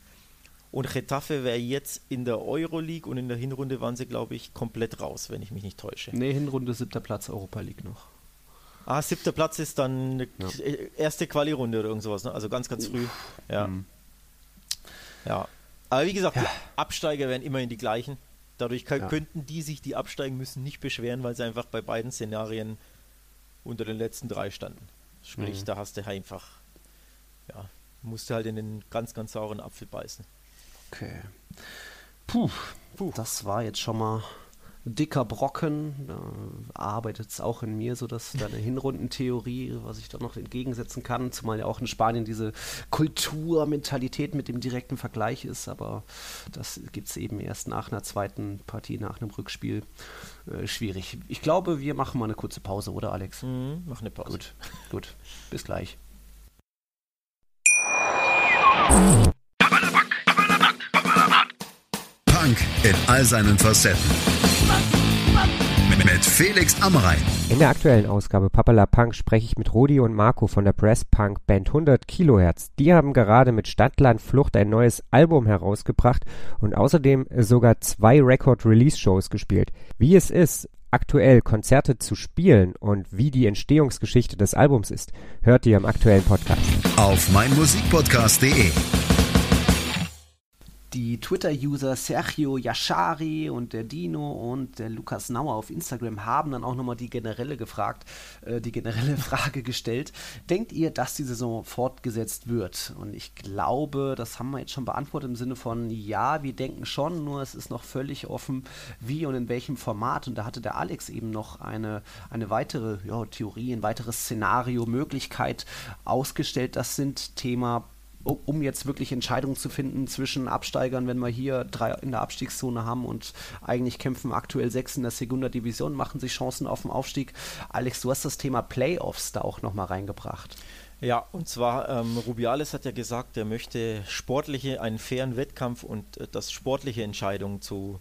Und Getafe wäre jetzt in der Euroleague und in der Hinrunde waren sie, glaube ich, komplett raus, wenn ich mich nicht täusche. Nee, Hinrunde siebter Platz, Europa League noch. Ah, siebter Platz ist dann ja. erste Quali-Runde oder irgend sowas, ne? Also ganz, ganz früh. Ja. Mhm. Ja. Aber wie gesagt, ja. Absteiger werden immerhin die gleichen. Dadurch kann, ja. könnten die sich, die absteigen müssen, nicht beschweren, weil sie einfach bei beiden Szenarien unter den letzten drei standen. Sprich, mhm. da hast du einfach, ja, musst du halt in den ganz, ganz sauren Apfel beißen. Okay. Puh, Puh. das war jetzt schon mal dicker Brocken. Da arbeitet es auch in mir so, dass da eine Hinrundentheorie, was ich da noch entgegensetzen kann, zumal ja auch in Spanien diese Kulturmentalität mit dem direkten Vergleich ist, aber das gibt es eben erst nach einer zweiten Partie, nach einem Rückspiel. Äh, schwierig. Ich glaube, wir machen mal eine kurze Pause, oder Alex? Mhm, mach eine Pause. Gut, gut. Bis gleich. Punk in all seinen Facetten mit Felix Amrein. In der aktuellen Ausgabe Papala Punk spreche ich mit Rodi und Marco von der Press Punk Band 100 Kilohertz. Die haben gerade mit Stadtland Flucht ein neues Album herausgebracht und außerdem sogar zwei Record-Release-Shows gespielt. Wie es ist, aktuell Konzerte zu spielen und wie die Entstehungsgeschichte des Albums ist, hört ihr im aktuellen Podcast. Auf meinmusikpodcast.de die Twitter-User Sergio Yashari und der Dino und der Lukas Nauer auf Instagram haben dann auch nochmal die generelle gefragt, äh, die generelle Frage gestellt. Denkt ihr, dass die Saison fortgesetzt wird? Und ich glaube, das haben wir jetzt schon beantwortet im Sinne von ja, wir denken schon, nur es ist noch völlig offen, wie und in welchem Format. Und da hatte der Alex eben noch eine, eine weitere ja, Theorie, ein weiteres Szenario, Möglichkeit ausgestellt. Das sind Thema um jetzt wirklich Entscheidungen zu finden zwischen Absteigern, wenn wir hier drei in der Abstiegszone haben und eigentlich kämpfen aktuell sechs in der Segunda Division, machen sich Chancen auf den Aufstieg. Alex, du hast das Thema Playoffs da auch nochmal reingebracht. Ja, und zwar ähm, Rubiales hat ja gesagt, er möchte sportliche, einen fairen Wettkampf und äh, das sportliche Entscheidungen zu,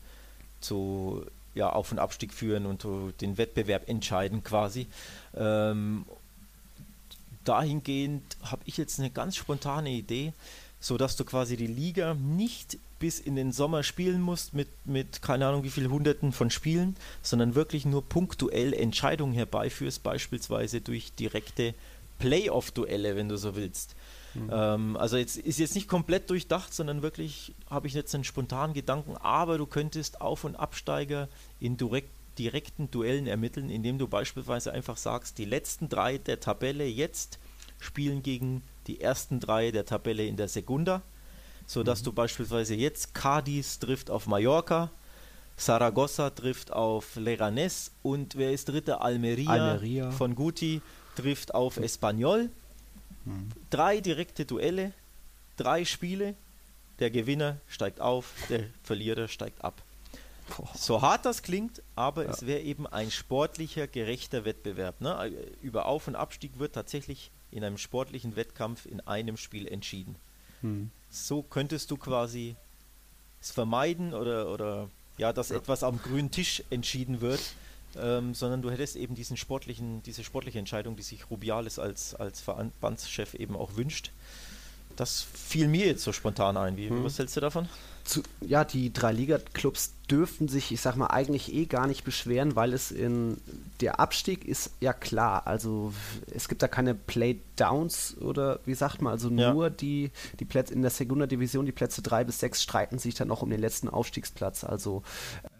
zu ja, Auf- und Abstieg führen und den Wettbewerb entscheiden quasi. Ähm, dahingehend habe ich jetzt eine ganz spontane Idee, sodass du quasi die Liga nicht bis in den Sommer spielen musst mit, mit keine Ahnung wie viel Hunderten von Spielen, sondern wirklich nur punktuell Entscheidungen herbeiführst, beispielsweise durch direkte Playoff-Duelle, wenn du so willst. Mhm. Ähm, also jetzt ist jetzt nicht komplett durchdacht, sondern wirklich habe ich jetzt einen spontanen Gedanken, aber du könntest Auf- und Absteiger in direkt direkten Duellen ermitteln, indem du beispielsweise einfach sagst, die letzten drei der Tabelle jetzt spielen gegen die ersten drei der Tabelle in der Segunda, sodass mhm. du beispielsweise jetzt Cadiz trifft auf Mallorca, Saragossa trifft auf Leganés und wer ist dritter? Almeria, Almeria. von Guti trifft auf Espanyol. Drei direkte Duelle, drei Spiele. Der Gewinner steigt auf, der Verlierer steigt ab. So hart das klingt, aber es wäre eben ein sportlicher, gerechter Wettbewerb. Ne? Über Auf- und Abstieg wird tatsächlich in einem sportlichen Wettkampf in einem Spiel entschieden. So könntest du quasi es vermeiden oder, oder ja, dass etwas am grünen Tisch entschieden wird, ähm, sondern du hättest eben diesen sportlichen, diese sportliche Entscheidung, die sich Rubiales als, als Verbandschef eben auch wünscht. Das fiel mir jetzt so spontan ein. Wie, Was hältst du davon? Zu, ja, die drei Liga-Clubs dürften sich, ich sag mal, eigentlich eh gar nicht beschweren, weil es in der Abstieg ist ja klar. Also es gibt da keine Playdowns oder wie sagt man, also Ja. nur die, die Plätze in der Segunda Division, die Plätze drei bis sechs streiten sich dann noch um den letzten Aufstiegsplatz. Also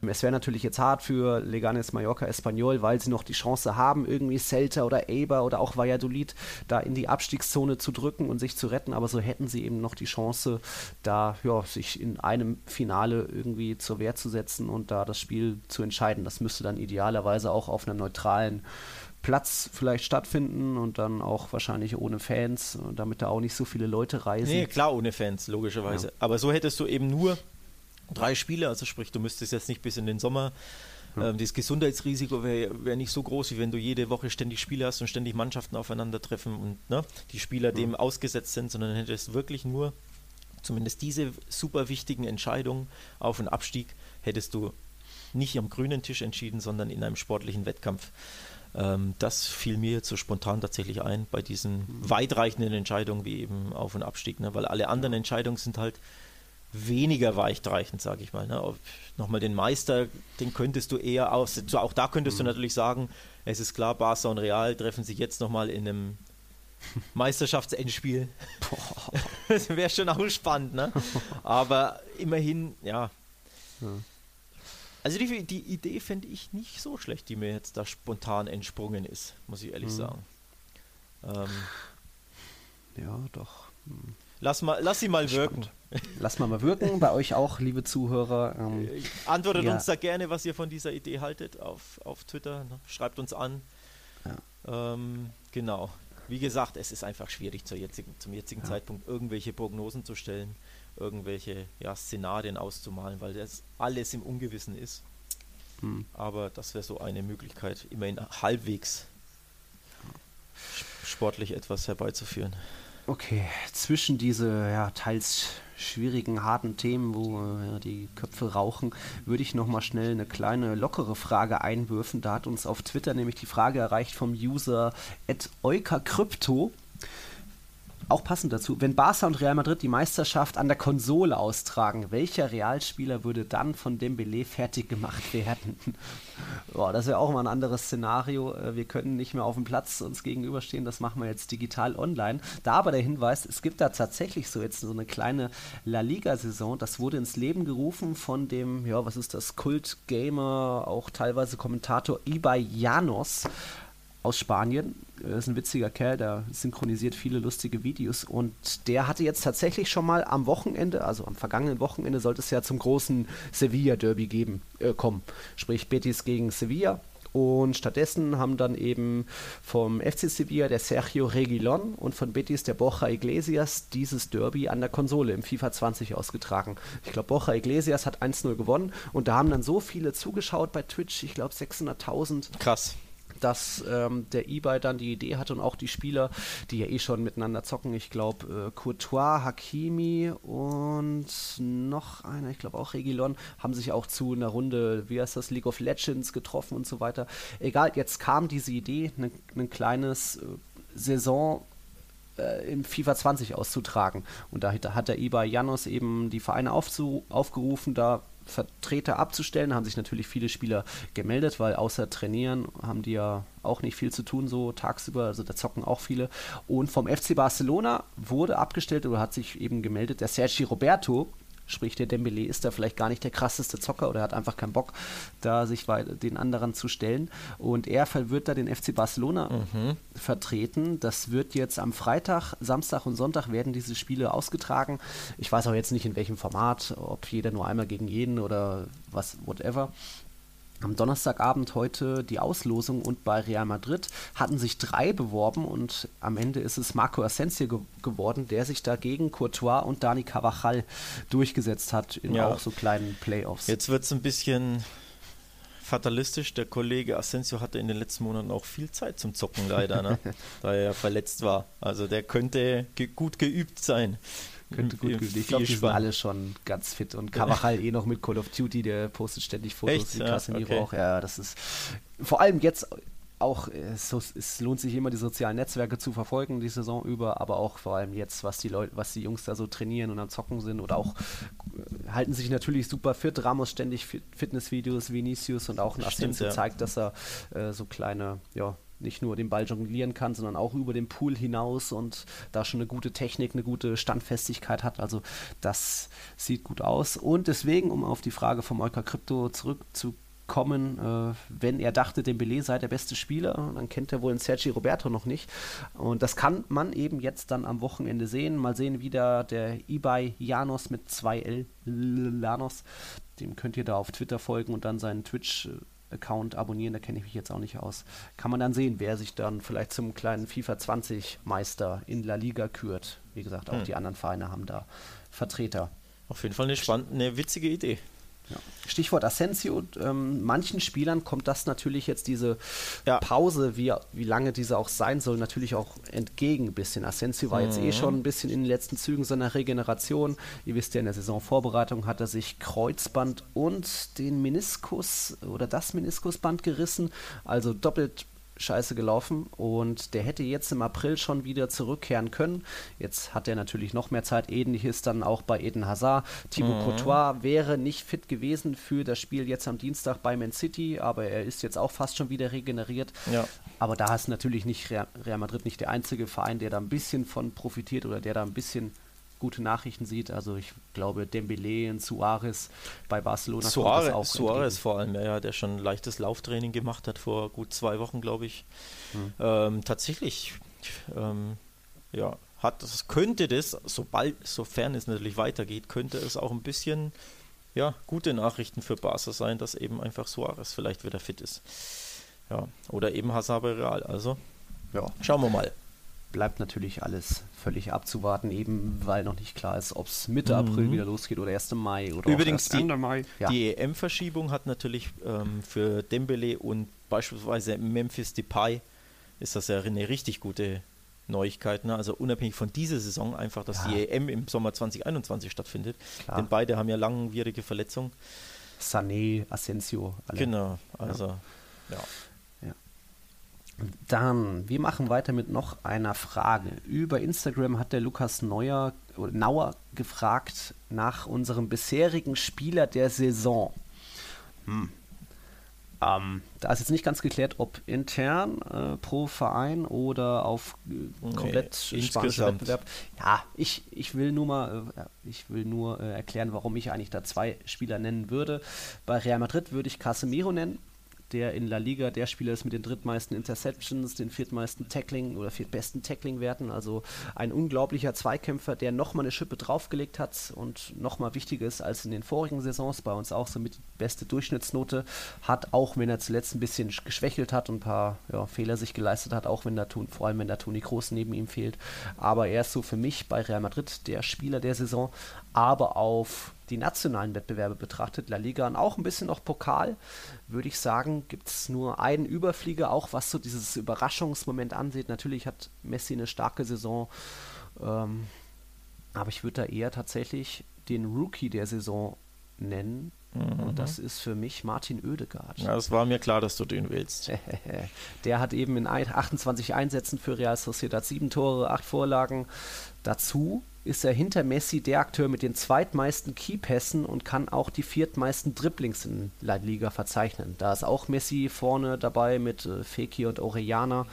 ähm, es wäre natürlich jetzt hart für Leganes Mallorca Espanyol, weil sie noch die Chance haben, irgendwie Celta oder Eibar oder auch Valladolid da in die Abstiegszone zu drücken und sich zu retten, aber so hätten sie eben noch die Chance, da ja, sich in einem Finale irgendwie zur Wehr zu setzen und da das Spiel zu entscheiden. Das müsste dann idealerweise auch auf einem neutralen Platz vielleicht stattfinden und dann auch wahrscheinlich ohne Fans, damit da auch nicht so viele Leute reisen. Nee, klar, ohne Fans, logischerweise. Ja. Aber so hättest du eben nur drei Spiele, also sprich, du müsstest jetzt nicht bis in den Sommer. Ähm, das Gesundheitsrisiko wäre wär nicht so groß, wie wenn du jede Woche ständig Spiele hast und ständig Mannschaften aufeinandertreffen und ne, die Spieler dem ausgesetzt sind, sondern hättest wirklich nur zumindest diese super wichtigen Entscheidungen auf und Abstieg hättest du nicht am grünen Tisch entschieden, sondern in einem sportlichen Wettkampf. Ähm, das fiel mir jetzt so spontan tatsächlich ein bei diesen weitreichenden Entscheidungen wie eben Auf- und Abstieg, ne? weil alle anderen Entscheidungen sind halt weniger weitreichend, sage ich mal. Ne? Ob- Nochmal den Meister, den könntest du eher aus, so auch da könntest du natürlich sagen, es ist klar, Barca und Real treffen sich jetzt nochmal in einem Meisterschaftsendspiel. Das wäre schon auch spannend, ne? Aber immerhin, ja. Also die, die Idee fände ich nicht so schlecht, die mir jetzt da spontan entsprungen ist, muss ich ehrlich sagen. Ähm, Ja, doch. lass, mal, lass sie mal wirken. Lass mal mal wirken. Bei euch auch, liebe Zuhörer. Ähm, Antwortet Ja. uns da gerne, was ihr von dieser Idee haltet auf, auf Twitter. Ne? Schreibt uns an. Ähm, genau. Wie gesagt, es ist einfach schwierig zur jetzigen, zum jetzigen Zeitpunkt irgendwelche Prognosen zu stellen, irgendwelche ja, Szenarien auszumalen, weil das alles im Ungewissen ist. Hm. Aber das wäre so eine Möglichkeit, immerhin halbwegs sportlich etwas herbeizuführen. Okay, zwischen diese ja, teils schwierigen, harten Themen, wo äh, ja, die Köpfe rauchen, würde ich nochmal schnell eine kleine lockere Frage einwürfen. Da hat uns auf Twitter nämlich die Frage erreicht vom User @eukacrypto. Auch passend dazu, wenn Barca und Real Madrid die Meisterschaft an der Konsole austragen, welcher Realspieler würde dann von Dembele fertig gemacht werden? Boah, das wäre auch mal ein anderes Szenario. Äh, Wir können nicht mehr auf dem Platz uns gegenüberstehen, das machen wir jetzt digital online. Da aber der Hinweis, es gibt da tatsächlich so jetzt so eine kleine La Liga-Saison. Das wurde ins Leben gerufen von dem, ja, was ist das, Kult-Gamer, auch teilweise Kommentator Ibai Janos aus Spanien. Er ist ein witziger Kerl, der synchronisiert viele lustige Videos und der hatte jetzt tatsächlich schon mal am Wochenende, also am vergangenen Wochenende, sollte es ja zum großen Sevilla-Derby geben, äh, kommen. Sprich Betis gegen Sevilla. Und stattdessen haben dann eben vom FC Sevilla der Sergio Reguilon und von Betis der Borja Iglesias dieses Derby an der Konsole im FIFA 20 ausgetragen. Ich glaube, Borja Iglesias hat 1-0 gewonnen und da haben dann so viele zugeschaut bei Twitch, ich glaube 600.000 Krass. Dass ähm, der eBay dann die Idee hatte und auch die Spieler, die ja eh schon miteinander zocken. Ich glaube, äh, Courtois, Hakimi und noch einer, ich glaube auch Regilon, haben sich auch zu einer Runde, wie heißt das, League of Legends getroffen und so weiter. Egal, jetzt kam diese Idee, ne- ein kleines äh, Saison äh, im FIFA 20 auszutragen. Und da hat der eBay Janos eben die Vereine aufzu aufgerufen, da Vertreter abzustellen. Da haben sich natürlich viele Spieler gemeldet, weil außer trainieren haben die ja auch nicht viel zu tun, so tagsüber. Also da zocken auch viele. Und vom FC Barcelona wurde abgestellt oder hat sich eben gemeldet der Sergi Roberto Sprich, der Dembele ist da vielleicht gar nicht der krasseste Zocker oder hat einfach keinen Bock, da sich den anderen zu stellen. Und er wird da den FC Barcelona mhm. vertreten. Das wird jetzt am Freitag, Samstag und Sonntag werden diese Spiele ausgetragen. Ich weiß auch jetzt nicht in welchem Format, ob jeder nur einmal gegen jeden oder was, whatever am Donnerstagabend heute die Auslosung und bei Real Madrid hatten sich drei beworben und am Ende ist es Marco Asensio ge geworden, der sich dagegen Courtois und Dani Carvajal durchgesetzt hat in ja. auch so kleinen Playoffs. Jetzt wird es ein bisschen fatalistisch. Der Kollege Asensio hatte in den letzten Monaten auch viel Zeit zum Zocken leider, ne? da er verletzt war. Also der könnte ge gut geübt sein. Könnte gut geübt. Ich glaube, die sind alle schon ganz fit. Und Carvajal eh noch mit Call of Duty, der postet ständig Fotos. Echt? Ja, Casemiro okay. auch. Ja, das ist vor allem jetzt auch, es, es, lohnt sich immer, die sozialen Netzwerke zu verfolgen, die Saison über, aber auch vor allem jetzt, was die Leute, was die Jungs da so trainieren und am Zocken sind oder auch äh, halten sich natürlich super fit. Ramos ständig Fitnessvideos, Vinicius und auch ein Asensio ja. zeigt, dass er äh, so kleine, ja, nicht nur den Ball jonglieren kann, sondern auch über den Pool hinaus und da schon eine gute Technik, eine gute Standfestigkeit hat. Also das sieht gut aus. Und deswegen, um auf die Frage vom Olka Krypto zurückzukommen, äh, wenn er dachte, Dembele sei der beste Spieler, dann kennt er wohl einen Sergi Roberto noch nicht. Und das kann man eben jetzt dann am Wochenende sehen. Mal sehen, wie da der Ibai Janos mit 2L Lanos, dem könnt ihr da auf Twitter folgen und dann seinen Twitch äh, Account abonnieren, da kenne ich mich jetzt auch nicht aus. Kann man dann sehen, wer sich dann vielleicht zum kleinen FIFA 20 Meister in La Liga kürt. Wie gesagt, auch hm. die anderen Vereine haben da Vertreter. Auf jeden Fall eine spannende, eine witzige Idee. Ja. Stichwort Asensio, ähm, manchen Spielern kommt das natürlich jetzt diese ja. Pause, wie, wie lange diese auch sein soll, natürlich auch entgegen ein bisschen. Asensio war mhm. jetzt eh mhm. schon ein bisschen in den letzten Zügen seiner Regeneration. Ihr wisst ja, in der Saisonvorbereitung hat er sich Kreuzband und den Meniskus oder das Meniskusband gerissen, also doppelt scheiße gelaufen und der hätte jetzt im April schon wieder zurückkehren können. Jetzt hat er natürlich noch mehr Zeit. Ähnliches dann auch bei Eden Hazard. Thibaut mhm. Courtois wäre nicht fit gewesen für das Spiel jetzt am Dienstag bei Man City, aber er ist jetzt auch fast schon wieder regeneriert. Ja. Aber da ist natürlich nicht Real Madrid nicht der einzige Verein, der da ein bisschen von profitiert oder der da ein bisschen gute Nachrichten sieht. Also ich glaube, Dembele und Suarez bei Barcelona Suarez, auch Suarez vor allem, ja, der schon leichtes Lauftraining gemacht hat vor gut zwei Wochen, glaube ich. Hm. Ähm, tatsächlich, ähm, ja, hat das könnte das, sobald, sofern es natürlich weitergeht, könnte es auch ein bisschen ja, gute Nachrichten für Barca sein, dass eben einfach Suarez vielleicht wieder fit ist. Ja, oder eben Hazard Real. Also, ja, schauen wir mal bleibt natürlich alles völlig abzuwarten, eben weil noch nicht klar ist, ob es Mitte mhm. April wieder losgeht oder 1. Mai oder Übrigens die, Mai. Ja. Die EM-Verschiebung hat natürlich ähm, für Dembele und beispielsweise Memphis Depay ist das ja eine richtig gute Neuigkeit. Ne? Also unabhängig von dieser Saison einfach, dass ja. die EM im Sommer 2021 stattfindet. Klar. Denn beide haben ja langwierige Verletzungen. Sané, Asensio. Alle. Genau, also ja. ja. Dann, wir machen weiter mit noch einer Frage. Über Instagram hat der Lukas Neuer, Nauer gefragt nach unserem bisherigen Spieler der Saison. Hm. Ähm, da ist jetzt nicht ganz geklärt, ob intern äh, pro Verein oder auf äh, komplett nee, spanischen Wettbewerb. Ja, ich, ich will nur mal, äh, ich will nur äh, erklären, warum ich eigentlich da zwei Spieler nennen würde. Bei Real Madrid würde ich Casemiro nennen, der in La Liga der Spieler ist mit den drittmeisten Interceptions, den viertmeisten Tackling oder viertbesten Tackling-Werten. Also ein unglaublicher Zweikämpfer, der nochmal eine Schippe draufgelegt hat und nochmal wichtiger ist als in den vorigen Saisons. Bei uns auch so mit beste Durchschnittsnote hat, auch wenn er zuletzt ein bisschen geschwächelt hat und ein paar ja, Fehler sich geleistet hat, auch wenn da vor allem wenn da Toni Kroos neben ihm fehlt. Aber er ist so für mich bei Real Madrid der Spieler der Saison. Aber auf die nationalen Wettbewerbe betrachtet, La Liga und auch ein bisschen noch Pokal, würde ich sagen, gibt es nur einen Überflieger, auch was so dieses Überraschungsmoment ansieht. Natürlich hat Messi eine starke Saison, ähm, aber ich würde da eher tatsächlich den Rookie der Saison nennen. Mhm. Und das ist für mich Martin Oedegaard. Ja, es war mir klar, dass du den willst. der hat eben in 28 Einsätzen für Real Sociedad sieben Tore, acht Vorlagen. Dazu ist er hinter Messi der Akteur mit den zweitmeisten Keypässen und kann auch die viertmeisten Dribblings in La Liga verzeichnen. Da ist auch Messi vorne dabei mit äh, Fekir und Orellana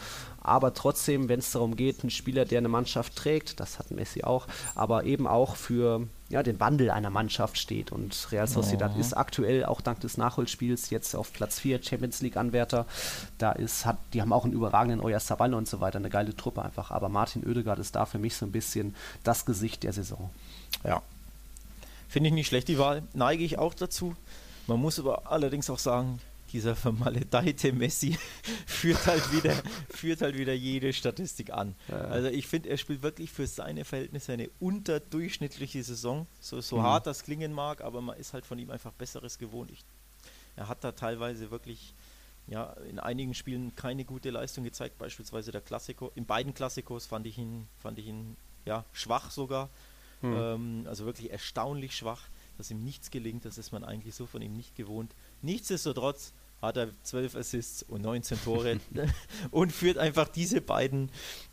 aber trotzdem, wenn es darum geht, ein Spieler, der eine Mannschaft trägt, das hat Messi auch, aber eben auch für ja, den Wandel einer Mannschaft steht. Und Real Sociedad oh. ist aktuell auch dank des Nachholspiels jetzt auf Platz 4 Champions League Anwärter. Da ist, hat, die haben auch einen überragenden Euer Sabal und so weiter, eine geile Truppe einfach. Aber Martin Oedegaard ist da für mich so ein bisschen das Gesicht der Saison. Ja. Finde ich nicht schlecht, die Wahl. Neige ich auch dazu. Man muss aber allerdings auch sagen, dieser vermaledeite Messi führt halt wieder, führt halt wieder jede Statistik an. Ja. Also ich finde, er spielt wirklich für seine Verhältnisse eine unterdurchschnittliche Saison. So, so mhm. hart das klingen mag, aber man ist halt von ihm einfach Besseres gewohnt. Ich, er hat da teilweise wirklich ja, in einigen Spielen keine gute Leistung gezeigt, beispielsweise der Klassiko. In beiden Klassikos fand ich ihn, fand ich ihn ja, schwach sogar. Mhm. Ähm, also wirklich erstaunlich schwach, dass ihm nichts gelingt. Das ist man eigentlich so von ihm nicht gewohnt. Nichtsdestotrotz hat er 12 Assists und 19 Tore und führt einfach diese beiden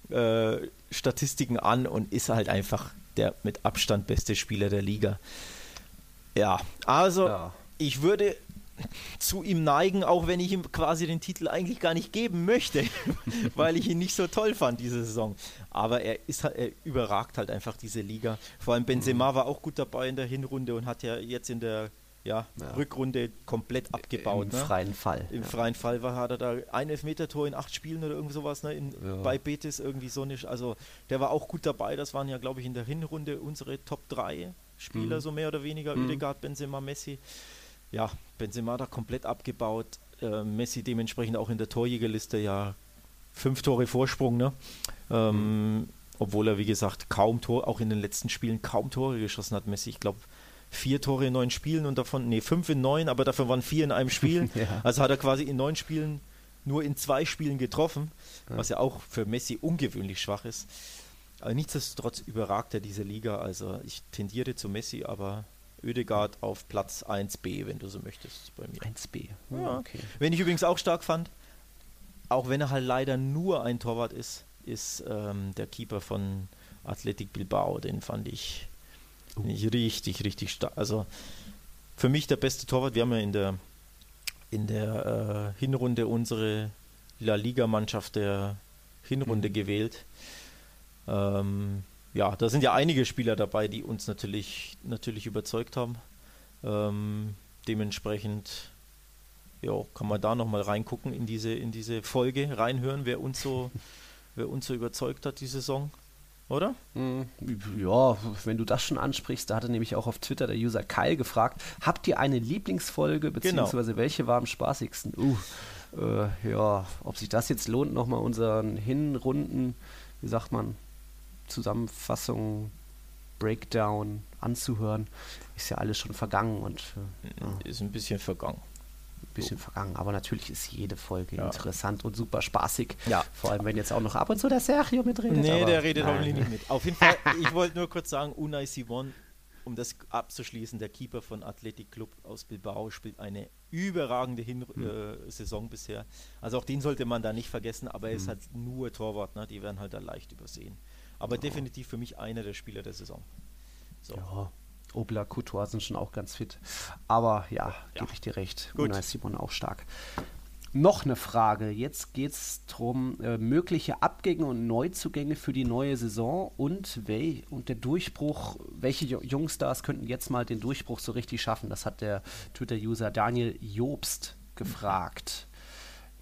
äh, Statistiken an und ist halt einfach der mit Abstand beste Spieler der Liga. Ja, also ja. ich würde zu ihm neigen, auch wenn ich ihm quasi den Titel eigentlich gar nicht geben möchte, weil ich ihn nicht so toll fand diese Saison. Aber er ist halt, er überragt halt einfach diese Liga. Vor allem Benzema war auch gut dabei in der Hinrunde und hat ja jetzt in der ja, ja. Rückrunde komplett abgebaut. Im ne? freien Fall. Im ja. freien Fall war, hat er da ein Elfmeter-Tor in acht Spielen oder irgend sowas, ne? In, ja. bei Betis irgendwie so nicht. Also der war auch gut dabei. Das waren ja, glaube ich, in der Hinrunde unsere Top 3 Spieler, mhm. so mehr oder weniger. Mhm. Benzema, Messi. Ja, Benzema da komplett abgebaut. Äh, Messi dementsprechend auch in der Torjägerliste ja fünf Tore Vorsprung, ne? Ähm, mhm. Obwohl er, wie gesagt, kaum Tor, auch in den letzten Spielen kaum Tore geschossen hat, Messi. Ich glaube, vier Tore in neun Spielen und davon, nee, fünf in neun, aber davon waren vier in einem Spiel. ja. Also hat er quasi in neun Spielen nur in zwei Spielen getroffen, ja. was ja auch für Messi ungewöhnlich schwach ist. Aber nichtsdestotrotz überragt er diese Liga. Also ich tendiere zu Messi, aber Oedegaard auf Platz 1b, wenn du so möchtest, bei mir. 1b, ja. okay. Wenn ich übrigens auch stark fand, auch wenn er halt leider nur ein Torwart ist, ist ähm, der Keeper von Athletic Bilbao, den fand ich nicht richtig, richtig stark. Also für mich der beste Torwart. Wir haben ja in der, in der äh, Hinrunde unsere La Liga-Mannschaft der Hinrunde mhm. gewählt. Ähm, ja, da sind ja einige Spieler dabei, die uns natürlich, natürlich überzeugt haben. Ähm, dementsprechend ja, kann man da nochmal reingucken in diese, in diese Folge, reinhören, wer uns so, wer uns so überzeugt hat die Saison oder? Hm, ja, wenn du das schon ansprichst, da hatte nämlich auch auf Twitter der User Kyle gefragt, habt ihr eine Lieblingsfolge, genau. beziehungsweise genau. welche war am spaßigsten? Uh, äh, ja, ob sich das jetzt lohnt, nochmal unseren Hinrunden, wie sagt man, Zusammenfassung, Breakdown anzuhören, ist ja alles schon vergangen und äh, ist ein bisschen vergangen bisschen vergangen. Aber natürlich ist jede Folge ja. interessant und super spaßig. Ja. Vor allem, wenn jetzt auch noch ab und zu der Sergio mitredet. Nee, der redet hoffentlich nicht mit. Auf jeden Fall, ich wollte nur kurz sagen, Unai Simon, um das abzuschließen, der Keeper von Athletic Club aus Bilbao spielt eine überragende Hin mhm. äh, Saison bisher. Also auch den sollte man da nicht vergessen, aber er ist mhm. halt nur Torwart, ne? die werden halt da leicht übersehen. Aber oh. definitiv für mich einer der Spieler der Saison. So. Ja, Obla, Couture sind schon auch ganz fit. Aber ja, ja. gebe ich dir recht. Gut. Unai Simon auch stark. Noch eine Frage. Jetzt geht es darum, äh, mögliche Abgänge und Neuzugänge für die neue Saison und, und der Durchbruch. Welche Jungstars könnten jetzt mal den Durchbruch so richtig schaffen? Das hat der Twitter-User Daniel Jobst gefragt.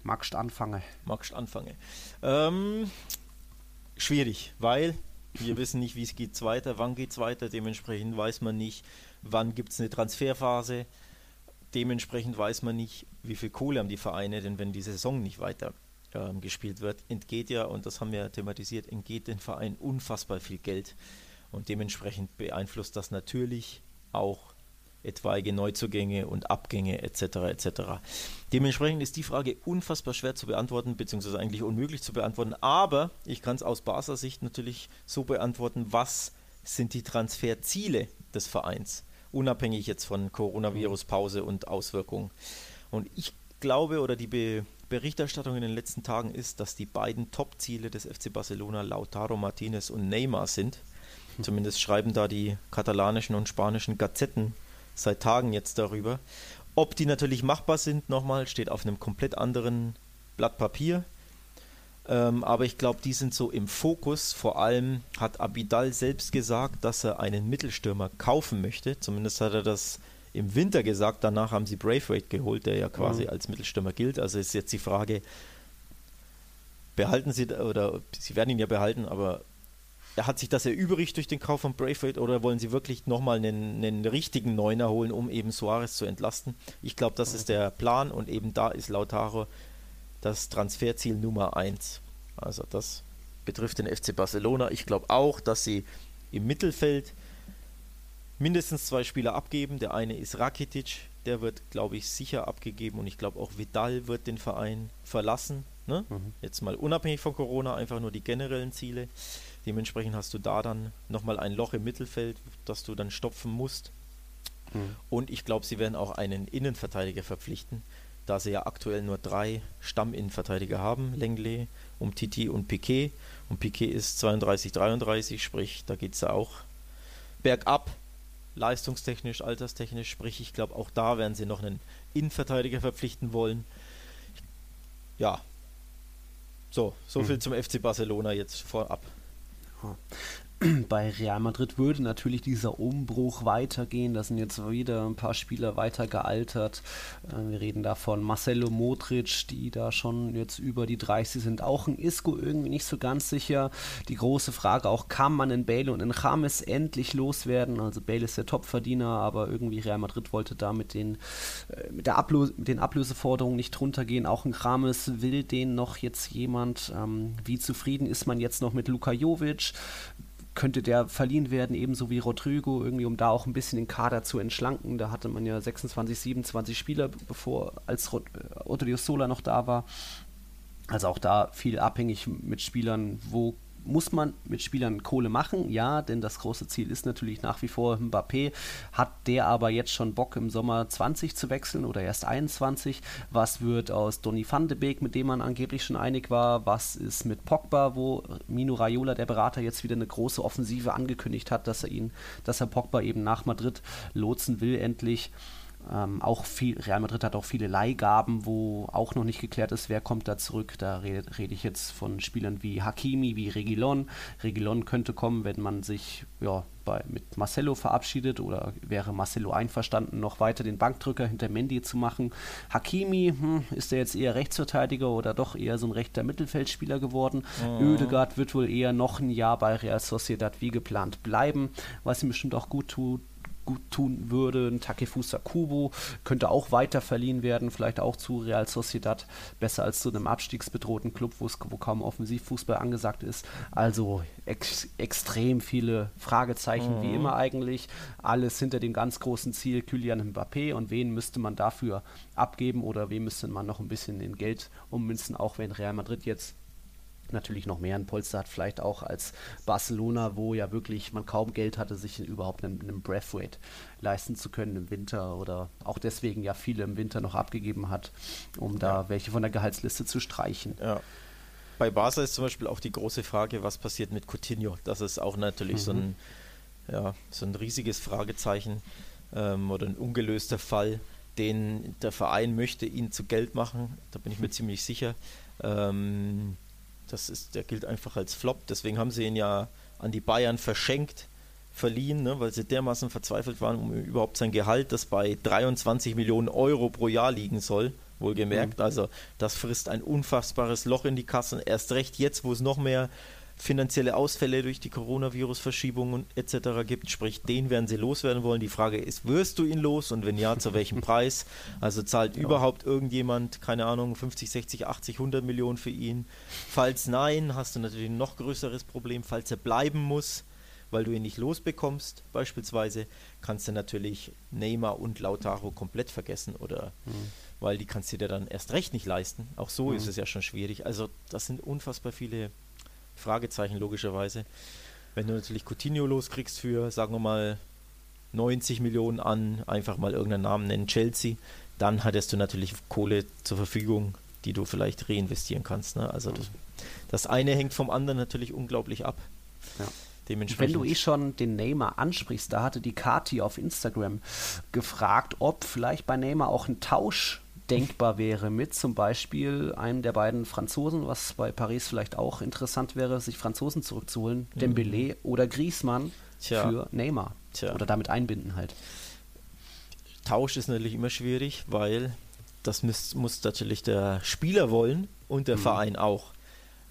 Magst du anfangen? Magst du anfangen? Ähm, schwierig, weil wir wissen nicht, wie es geht weiter, wann geht es weiter. Dementsprechend weiß man nicht, wann gibt es eine Transferphase. Dementsprechend weiß man nicht, wie viel Kohle haben die Vereine, denn wenn die Saison nicht weiter ähm, gespielt wird, entgeht ja, und das haben wir thematisiert, entgeht den Verein unfassbar viel Geld. Und dementsprechend beeinflusst das natürlich auch etwaige Neuzugänge und Abgänge etc. etc. Dementsprechend ist die Frage unfassbar schwer zu beantworten, beziehungsweise eigentlich unmöglich zu beantworten. Aber ich kann es aus Basler Sicht natürlich so beantworten, was sind die Transferziele des Vereins, unabhängig jetzt von Coronavirus-Pause und Auswirkungen. Und ich glaube, oder die Be Berichterstattung in den letzten Tagen ist, dass die beiden Top-Ziele des FC Barcelona Lautaro Martinez und Neymar sind. Zumindest schreiben da die katalanischen und spanischen Gazetten seit Tagen jetzt darüber. Ob die natürlich machbar sind, nochmal, steht auf einem komplett anderen Blatt Papier. Ähm, aber ich glaube, die sind so im Fokus. Vor allem hat Abidal selbst gesagt, dass er einen Mittelstürmer kaufen möchte. Zumindest hat er das im Winter gesagt. Danach haben sie Braithwaite geholt, der ja quasi mhm. als Mittelstürmer gilt. Also ist jetzt die Frage, behalten sie oder sie werden ihn ja behalten, aber er hat sich das erübrigt durch den Kauf von Braithwaite oder wollen sie wirklich nochmal einen, einen richtigen Neuner holen, um eben Suarez zu entlasten? Ich glaube, das ist der Plan und eben da ist Lautaro das Transferziel Nummer 1. Also das betrifft den FC Barcelona. Ich glaube auch, dass sie im Mittelfeld mindestens zwei Spieler abgeben. Der eine ist Rakitic, der wird, glaube ich, sicher abgegeben und ich glaube auch Vidal wird den Verein verlassen. Ne? Mhm. Jetzt mal unabhängig von Corona, einfach nur die generellen Ziele. Dementsprechend hast du da dann nochmal ein Loch im Mittelfeld, das du dann stopfen musst. Mhm. Und ich glaube, sie werden auch einen Innenverteidiger verpflichten, da sie ja aktuell nur drei Stamminnenverteidiger haben, Lenglet, Umtiti und Piquet. Und Piquet ist 32, 33, sprich, da geht es ja auch bergab, leistungstechnisch, alterstechnisch, sprich, ich glaube, auch da werden sie noch einen Innenverteidiger verpflichten wollen. Ja, so, so viel mhm. zum FC Barcelona jetzt vorab. bei Real Madrid würde natürlich dieser Umbruch weitergehen. Da sind jetzt wieder ein paar Spieler weiter gealtert. Äh, wir reden da von Marcelo Modric, die da schon jetzt über die 30 sind. Auch ein Isco irgendwie nicht so ganz sicher. Die große Frage auch, kann man in Bale und in James endlich loswerden? Also Bale ist der Topverdiener, aber irgendwie Real Madrid wollte da mit den, äh, mit der Ablöse, mit den Ablöseforderungen nicht runtergehen. Auch ein James will den noch jetzt jemand. Ähm, wie zufrieden ist man jetzt noch mit Luka Jovic? Könnte der verliehen werden, ebenso wie Rodrigo, irgendwie, um da auch ein bisschen den Kader zu entschlanken. Da hatte man ja 26, 27 Spieler, bevor als Otto Sola noch da war. Also auch da viel abhängig mit Spielern, wo muss man mit Spielern Kohle machen, ja, denn das große Ziel ist natürlich nach wie vor Mbappé. Hat der aber jetzt schon Bock im Sommer 20 zu wechseln oder erst 21? Was wird aus Donny van de Beek, mit dem man angeblich schon einig war? Was ist mit Pogba, wo Mino Raiola, der Berater, jetzt wieder eine große Offensive angekündigt hat, dass er ihn, dass er Pogba eben nach Madrid lotsen will endlich? Ähm, auch viel, Real Madrid hat auch viele Leihgaben, wo auch noch nicht geklärt ist, wer kommt da zurück. Da rede, rede ich jetzt von Spielern wie Hakimi, wie Regilon. Regilon könnte kommen, wenn man sich ja, bei, mit Marcelo verabschiedet oder wäre Marcelo einverstanden, noch weiter den Bankdrücker hinter Mendy zu machen. Hakimi, hm, ist er jetzt eher Rechtsverteidiger oder doch eher so ein rechter Mittelfeldspieler geworden? Mhm. Oedegaard wird wohl eher noch ein Jahr bei Real Sociedad wie geplant bleiben, was ihm bestimmt auch gut tut gut tun würde. Ein Takefusa Kubo könnte auch weiter verliehen werden, vielleicht auch zu Real Sociedad, besser als zu einem abstiegsbedrohten Club, wo kaum Offensivfußball angesagt ist. Also ex extrem viele Fragezeichen, mhm. wie immer eigentlich. Alles hinter dem ganz großen Ziel Kylian Mbappé und wen müsste man dafür abgeben oder wen müsste man noch ein bisschen in Geld ummünzen, auch wenn Real Madrid jetzt natürlich noch mehr ein Polster hat, vielleicht auch als Barcelona, wo ja wirklich man kaum Geld hatte, sich überhaupt einen, einen Breathweight leisten zu können im Winter oder auch deswegen ja viele im Winter noch abgegeben hat, um da welche von der Gehaltsliste zu streichen. Ja. Bei Barca ist zum Beispiel auch die große Frage, was passiert mit Coutinho? Das ist auch natürlich mhm. so, ein, ja, so ein riesiges Fragezeichen ähm, oder ein ungelöster Fall, den der Verein möchte ihn zu Geld machen. Da bin ich mir ziemlich sicher. Ähm, das ist, der gilt einfach als Flop. Deswegen haben sie ihn ja an die Bayern verschenkt, verliehen, ne, weil sie dermaßen verzweifelt waren, um überhaupt sein Gehalt, das bei 23 Millionen Euro pro Jahr liegen soll, wohlgemerkt. Mhm. Also das frisst ein unfassbares Loch in die Kassen. Erst recht jetzt, wo es noch mehr finanzielle Ausfälle durch die Coronavirus-Verschiebungen etc. gibt, sprich, den werden sie loswerden wollen. Die Frage ist, wirst du ihn los und wenn ja, zu welchem Preis? Also zahlt ja. überhaupt irgendjemand, keine Ahnung, 50, 60, 80, 100 Millionen für ihn? Falls nein, hast du natürlich ein noch größeres Problem. Falls er bleiben muss, weil du ihn nicht losbekommst, beispielsweise, kannst du natürlich Neymar und Lautaro komplett vergessen oder mhm. weil die kannst du dir dann erst recht nicht leisten. Auch so mhm. ist es ja schon schwierig. Also das sind unfassbar viele Fragezeichen logischerweise. Wenn du natürlich Coutinho loskriegst für, sagen wir mal, 90 Millionen an, einfach mal irgendeinen Namen nennen, Chelsea, dann hattest du natürlich Kohle zur Verfügung, die du vielleicht reinvestieren kannst. Ne? Also das, das, eine hängt vom anderen natürlich unglaublich ab. Ja. Wenn du eh schon den Neymar ansprichst, da hatte die Kati auf Instagram gefragt, ob vielleicht bei Neymar auch ein Tausch denkbar wäre mit zum Beispiel einem der beiden Franzosen, was bei Paris vielleicht auch interessant wäre, sich Franzosen zurückzuholen, mhm. Dembélé oder Griezmann Tja. für Neymar. Tja. Oder damit einbinden halt. Tausch ist natürlich immer schwierig, weil das muss, muss natürlich der Spieler wollen und der mhm. Verein auch.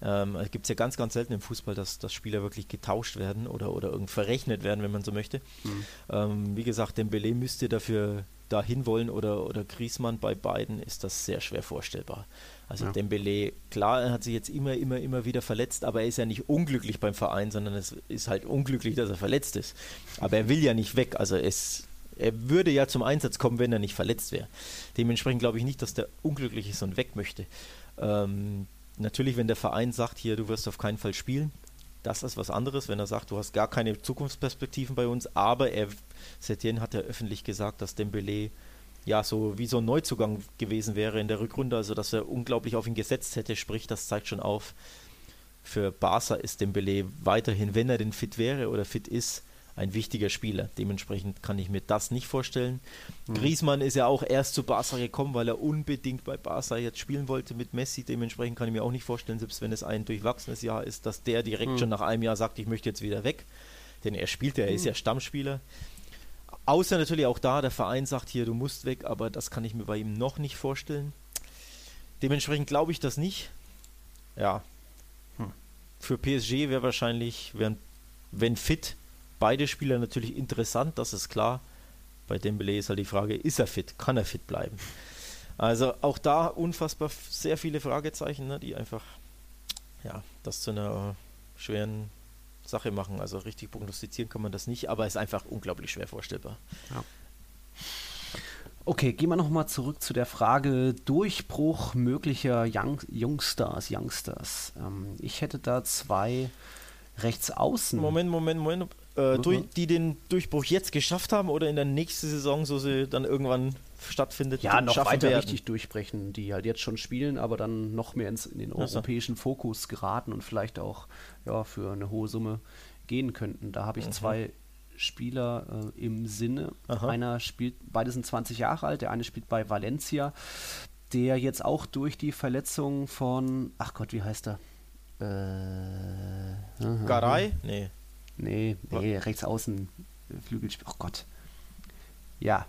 Ähm, es gibt ja ganz, ganz selten im Fußball, dass, dass Spieler wirklich getauscht werden oder, oder irgend verrechnet werden, wenn man so möchte. Mhm. Ähm, wie gesagt, Dembele müsste dafür dahin wollen oder, oder Griezmann bei beiden ist das sehr schwer vorstellbar. Also ja. Dembele, klar, er hat sich jetzt immer, immer, immer wieder verletzt, aber er ist ja nicht unglücklich beim Verein, sondern es ist halt unglücklich, dass er verletzt ist. Aber er will ja nicht weg, also es, er würde ja zum Einsatz kommen, wenn er nicht verletzt wäre. Dementsprechend glaube ich nicht, dass der unglücklich ist und weg möchte. Ähm, natürlich, wenn der Verein sagt, hier, du wirst auf keinen Fall spielen, das ist was anderes, wenn er sagt, du hast gar keine Zukunftsperspektiven bei uns, aber er, Setien hat ja öffentlich gesagt, dass Dembele ja so wie so ein Neuzugang gewesen wäre in der Rückrunde, also dass er unglaublich auf ihn gesetzt hätte, sprich, das zeigt schon auf, für Barca ist Dembele weiterhin, wenn er denn fit wäre oder fit ist, ein wichtiger Spieler. Dementsprechend kann ich mir das nicht vorstellen. Mhm. Griezmann ist ja auch erst zu Barca gekommen, weil er unbedingt bei Barca jetzt spielen wollte mit Messi. Dementsprechend kann ich mir auch nicht vorstellen, selbst wenn es ein durchwachsenes Jahr ist, dass der direkt mhm. schon nach einem Jahr sagt, ich möchte jetzt wieder weg. Denn er spielt ja, er ist mhm. ja Stammspieler. Außer natürlich auch da, der Verein sagt hier, du musst weg, aber das kann ich mir bei ihm noch nicht vorstellen. Dementsprechend glaube ich das nicht. Ja. Hm. Für PSG wäre wahrscheinlich, wär, wenn fit, beide Spieler natürlich interessant, das ist klar. Bei Dembele ist halt die Frage, ist er fit? Kann er fit bleiben? Also auch da unfassbar sehr viele Fragezeichen, ne, die einfach ja, das zu einer schweren Sache machen. Also richtig prognostizieren kann man das nicht, aber es ist einfach unglaublich schwer vorstellbar. Ja. Okay, gehen wir nochmal zurück zu der Frage Durchbruch möglicher Young Youngstars. Youngsters. Ähm, ich hätte da zwei Rechtsaußen. Moment, Moment, Moment. Äh, mhm. durch, die den Durchbruch jetzt geschafft haben oder in der nächsten Saison, so sie dann irgendwann stattfindet, ja, noch weiter werden. richtig durchbrechen, die halt jetzt schon spielen, aber dann noch mehr ins, in den also. europäischen Fokus geraten und vielleicht auch ja, für eine hohe Summe gehen könnten. Da habe ich mhm. zwei Spieler äh, im Sinne. Aha. Einer spielt, beide sind 20 Jahre alt, der eine spielt bei Valencia, der jetzt auch durch die Verletzung von, ach Gott, wie heißt er? Äh, Garay? Nee. Nee, nee, rechts außen Flügelspiel. Oh Gott. Ja.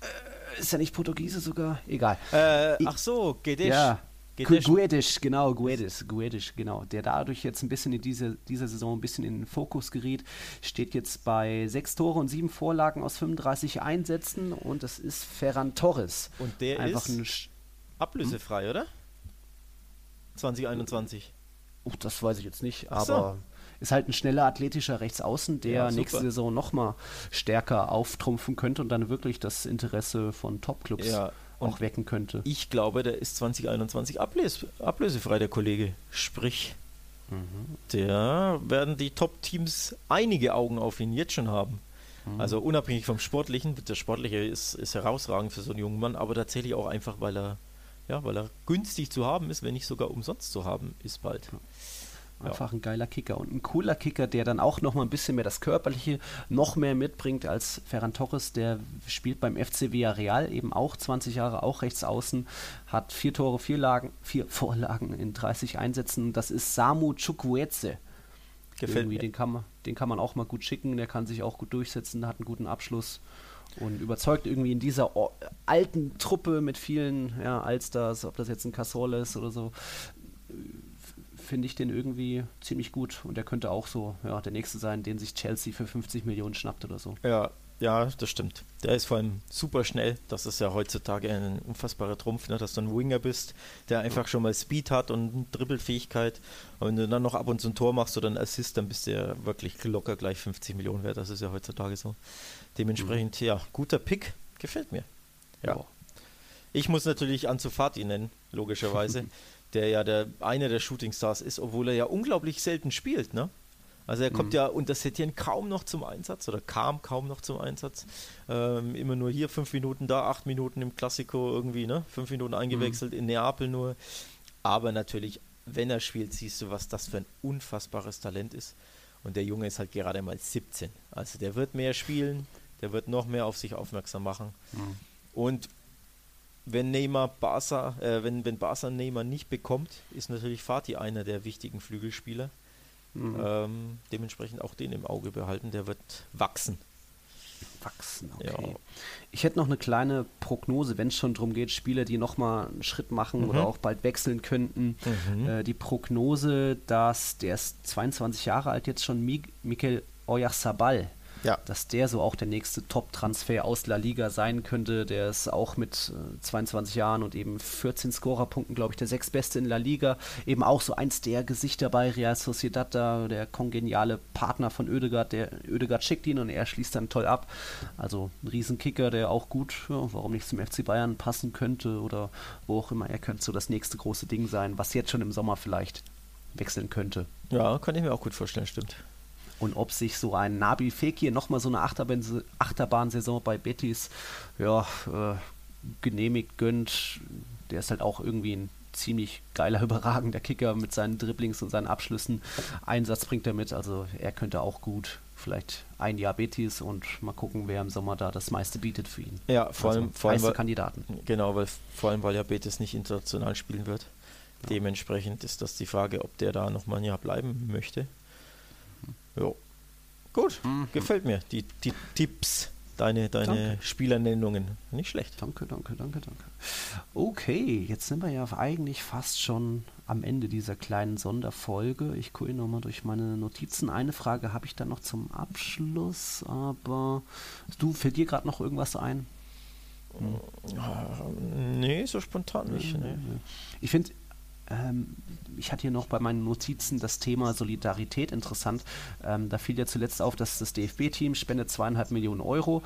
Äh, ist er nicht Portugiese sogar? Egal. Äh, ach so, Gedesch. Ja. Guedes, genau, Guedes, Guedes, genau, der dadurch jetzt ein bisschen in diese, dieser Saison ein bisschen in den Fokus geriet, steht jetzt bei sechs Tore und sieben Vorlagen aus 35 Einsätzen und das ist Ferran Torres. Und der Einfach ist ablösefrei, hm? oder? 2021. Oh, das weiß ich jetzt nicht, aber so. Ist halt ein schneller athletischer Rechtsaußen, der ja, nächste Saison nochmal stärker auftrumpfen könnte und dann wirklich das Interesse von Topclubs ja, auch wecken könnte. Ich glaube, der ist 2021 ablös ablösefrei, der Kollege. Sprich, mhm. der werden die Top-Teams einige Augen auf ihn jetzt schon haben. Mhm. Also unabhängig vom Sportlichen, der Sportliche ist, ist herausragend für so einen jungen Mann, aber tatsächlich auch einfach, weil er ja, weil er günstig zu haben ist, wenn nicht sogar umsonst zu haben ist bald. Einfach ein geiler Kicker und ein cooler Kicker, der dann auch noch mal ein bisschen mehr das Körperliche noch mehr mitbringt als Ferran Torres, der spielt beim FC Villarreal eben auch 20 Jahre, auch rechts außen, hat vier Tore, vier, Lagen, vier Vorlagen in 30 Einsätzen. Das ist Samu Chukwueze. Gefällt Irgendwie, mir. Den kann, man, den kann man auch mal gut schicken, der kann sich auch gut durchsetzen, hat einen guten Abschluss und überzeugt irgendwie in dieser alten Truppe mit vielen ja, Allstars, ob das jetzt ein Casol ist oder so, finde ich den irgendwie ziemlich gut und der könnte auch so ja, der nächste sein, den sich Chelsea für 50 Millionen schnappt oder so. Ja, ja, das stimmt. Der ist vor allem super schnell. Das ist ja heutzutage ein unfassbarer Trumpf, ne? dass du ein Winger bist, der einfach schon mal Speed hat und Dribbelfähigkeit. Und wenn du dann noch ab und zu ein Tor machst oder einen Assist, dann bist du ja wirklich locker gleich 50 Millionen wert. Das ist ja heutzutage so. Dementsprechend, mhm. ja, guter Pick. Gefällt mir. Ja. ja. Ich muss natürlich Ansu Fati nennen, logischerweise, der ja der eine der Shooting Stars ist, obwohl er ja unglaublich selten spielt, ne? Also er kommt mhm. ja unter Setien kaum noch zum Einsatz oder kam kaum noch zum Einsatz. Ähm, immer nur hier fünf Minuten da, acht Minuten im Klassiko irgendwie, ne? Fünf Minuten eingewechselt, mhm. in Neapel nur. Aber natürlich, wenn er spielt, siehst du, was das für ein unfassbares Talent ist. Und der Junge ist halt gerade mal 17. Also der wird mehr spielen, der wird noch mehr auf sich aufmerksam machen. Mhm. Und wenn Neymar Barca, äh, wenn, wenn Barca Neymar nicht bekommt, ist natürlich Fatih einer der wichtigen Flügelspieler. Mhm. Ähm, dementsprechend auch den im Auge behalten, der wird wachsen. Wachsen, okay. Ja. Ich hätte noch eine kleine Prognose, wenn es schon darum geht, Spieler, die nochmal einen Schritt machen mhm. oder auch bald wechseln könnten. Mhm. Äh, die Prognose, dass der ist 22 Jahre alt jetzt schon, Mikel Oyarzabal, ja. dass der so auch der nächste Top-Transfer aus La Liga sein könnte. Der ist auch mit äh, 22 Jahren und eben 14 Scorerpunkten, glaube ich, der sechstbeste in La Liga. Eben auch so eins der Gesichter bei Real Sociedad da, der kongeniale Partner von Oedegaard. Der Oedegaard schickt ihn und er schließt dann toll ab. Also ein Riesenkicker, der auch gut, ja, warum nicht zum FC Bayern passen könnte oder wo auch immer. Er könnte so das nächste große Ding sein, was jetzt schon im Sommer vielleicht wechseln könnte. Ja, kann ich mir auch gut vorstellen, stimmt und ob sich so ein Nabi Fekir nochmal so eine Achterbahn Achterbahnsaison bei Betis ja, äh, genehmigt gönnt. Der ist halt auch irgendwie ein ziemlich geiler, überragender Kicker mit seinen Dribblings und seinen Abschlüssen. Einsatz bringt er mit, also er könnte auch gut vielleicht ein Jahr Betis und mal gucken, wer im Sommer da das meiste bietet für ihn. Ja, vor also allem, vor allem weil, Kandidaten. Genau, weil vor allem weil ja Betis nicht international spielen wird. Ja. Dementsprechend ist das die Frage, ob der da nochmal ein Jahr bleiben möchte. Ja. Gut, mhm. gefällt mir. Die, die Tipps, deine, deine Spielernennungen. Nicht schlecht. Danke, danke, danke, danke. Okay, jetzt sind wir ja eigentlich fast schon am Ende dieser kleinen Sonderfolge. Ich gucke nochmal durch meine Notizen. Eine Frage habe ich dann noch zum Abschluss, aber du, fällt dir gerade noch irgendwas ein? Hm. Nee, so spontan nicht. Nee. Ich finde ähm, ich hatte hier noch bei meinen Notizen das Thema Solidarität interessant. Ähm, da fiel ja zuletzt auf, dass das DFB-Team spendet zweieinhalb Millionen Euro.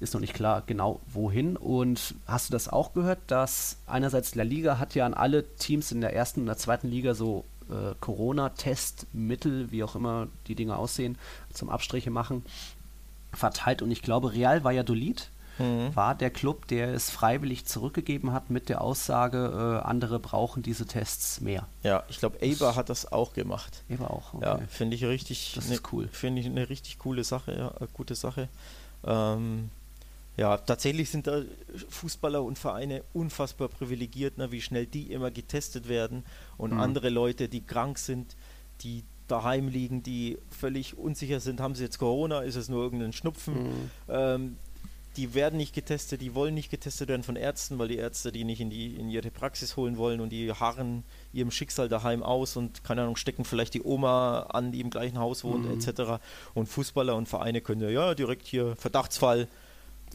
Ist noch nicht klar genau wohin. Und hast du das auch gehört, dass einerseits La Liga hat ja an alle Teams in der ersten und der zweiten Liga so äh, Corona-Testmittel, wie auch immer die Dinge aussehen, zum Abstriche machen, verteilt. Und ich glaube, Real Valladolid mhm. war der Club, der es freiwillig zurückgegeben hat mit der Aussage, äh, andere brauchen diese Tests mehr. Ja, ich glaube, Eber hat das auch gemacht. Eber auch, okay. Ja, finde ich richtig. Das ne, ist cool. Finde ich eine richtig coole Sache, ja, eine gute Sache. Ähm, ja, tatsächlich sind da Fußballer und Vereine unfassbar privilegiert, ne, wie schnell die immer getestet werden und mhm. andere Leute, die krank sind, die daheim liegen, die völlig unsicher sind, haben sie jetzt Corona, ist es nur irgendein Schnupfen, mhm. ähm, die werden nicht getestet, die wollen nicht getestet werden von Ärzten, weil die Ärzte die nicht in, die, in ihre Praxis holen wollen und die harren ihrem Schicksal daheim aus und, keine Ahnung, stecken vielleicht die Oma an, die im gleichen Haus wohnt, mhm. etc. Und Fußballer und Vereine können ja direkt hier Verdachtsfall.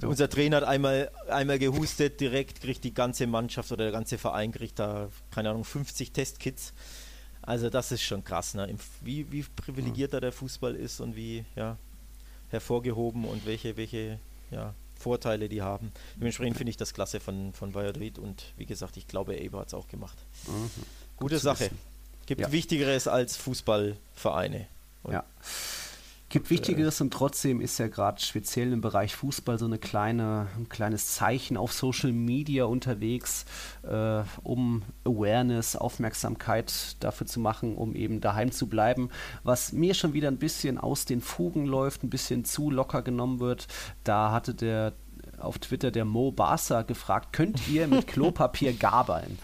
Ja. Unser Trainer hat einmal, einmal gehustet, direkt kriegt die ganze Mannschaft oder der ganze Verein kriegt da, keine Ahnung, 50 Testkits. Also das ist schon krass, ne? wie, wie privilegiert da der Fußball ist und wie ja, hervorgehoben und welche, welche ja, Vorteile die haben. Dementsprechend finde ich das klasse von, von Valladolid und wie gesagt, ich glaube, Eber hat es auch gemacht. Mhm. Gute Sache. Gibt ja. Wichtigeres als Fußballvereine. Und ja. Gibt Wichtigeres und trotzdem ist ja gerade speziell im Bereich Fußball so eine kleine, ein kleines Zeichen auf Social Media unterwegs, äh, um Awareness, Aufmerksamkeit dafür zu machen, um eben daheim zu bleiben. Was mir schon wieder ein bisschen aus den Fugen läuft, ein bisschen zu locker genommen wird. Da hatte der auf Twitter der Mo Barca gefragt, könnt ihr mit Klopapier gabeln?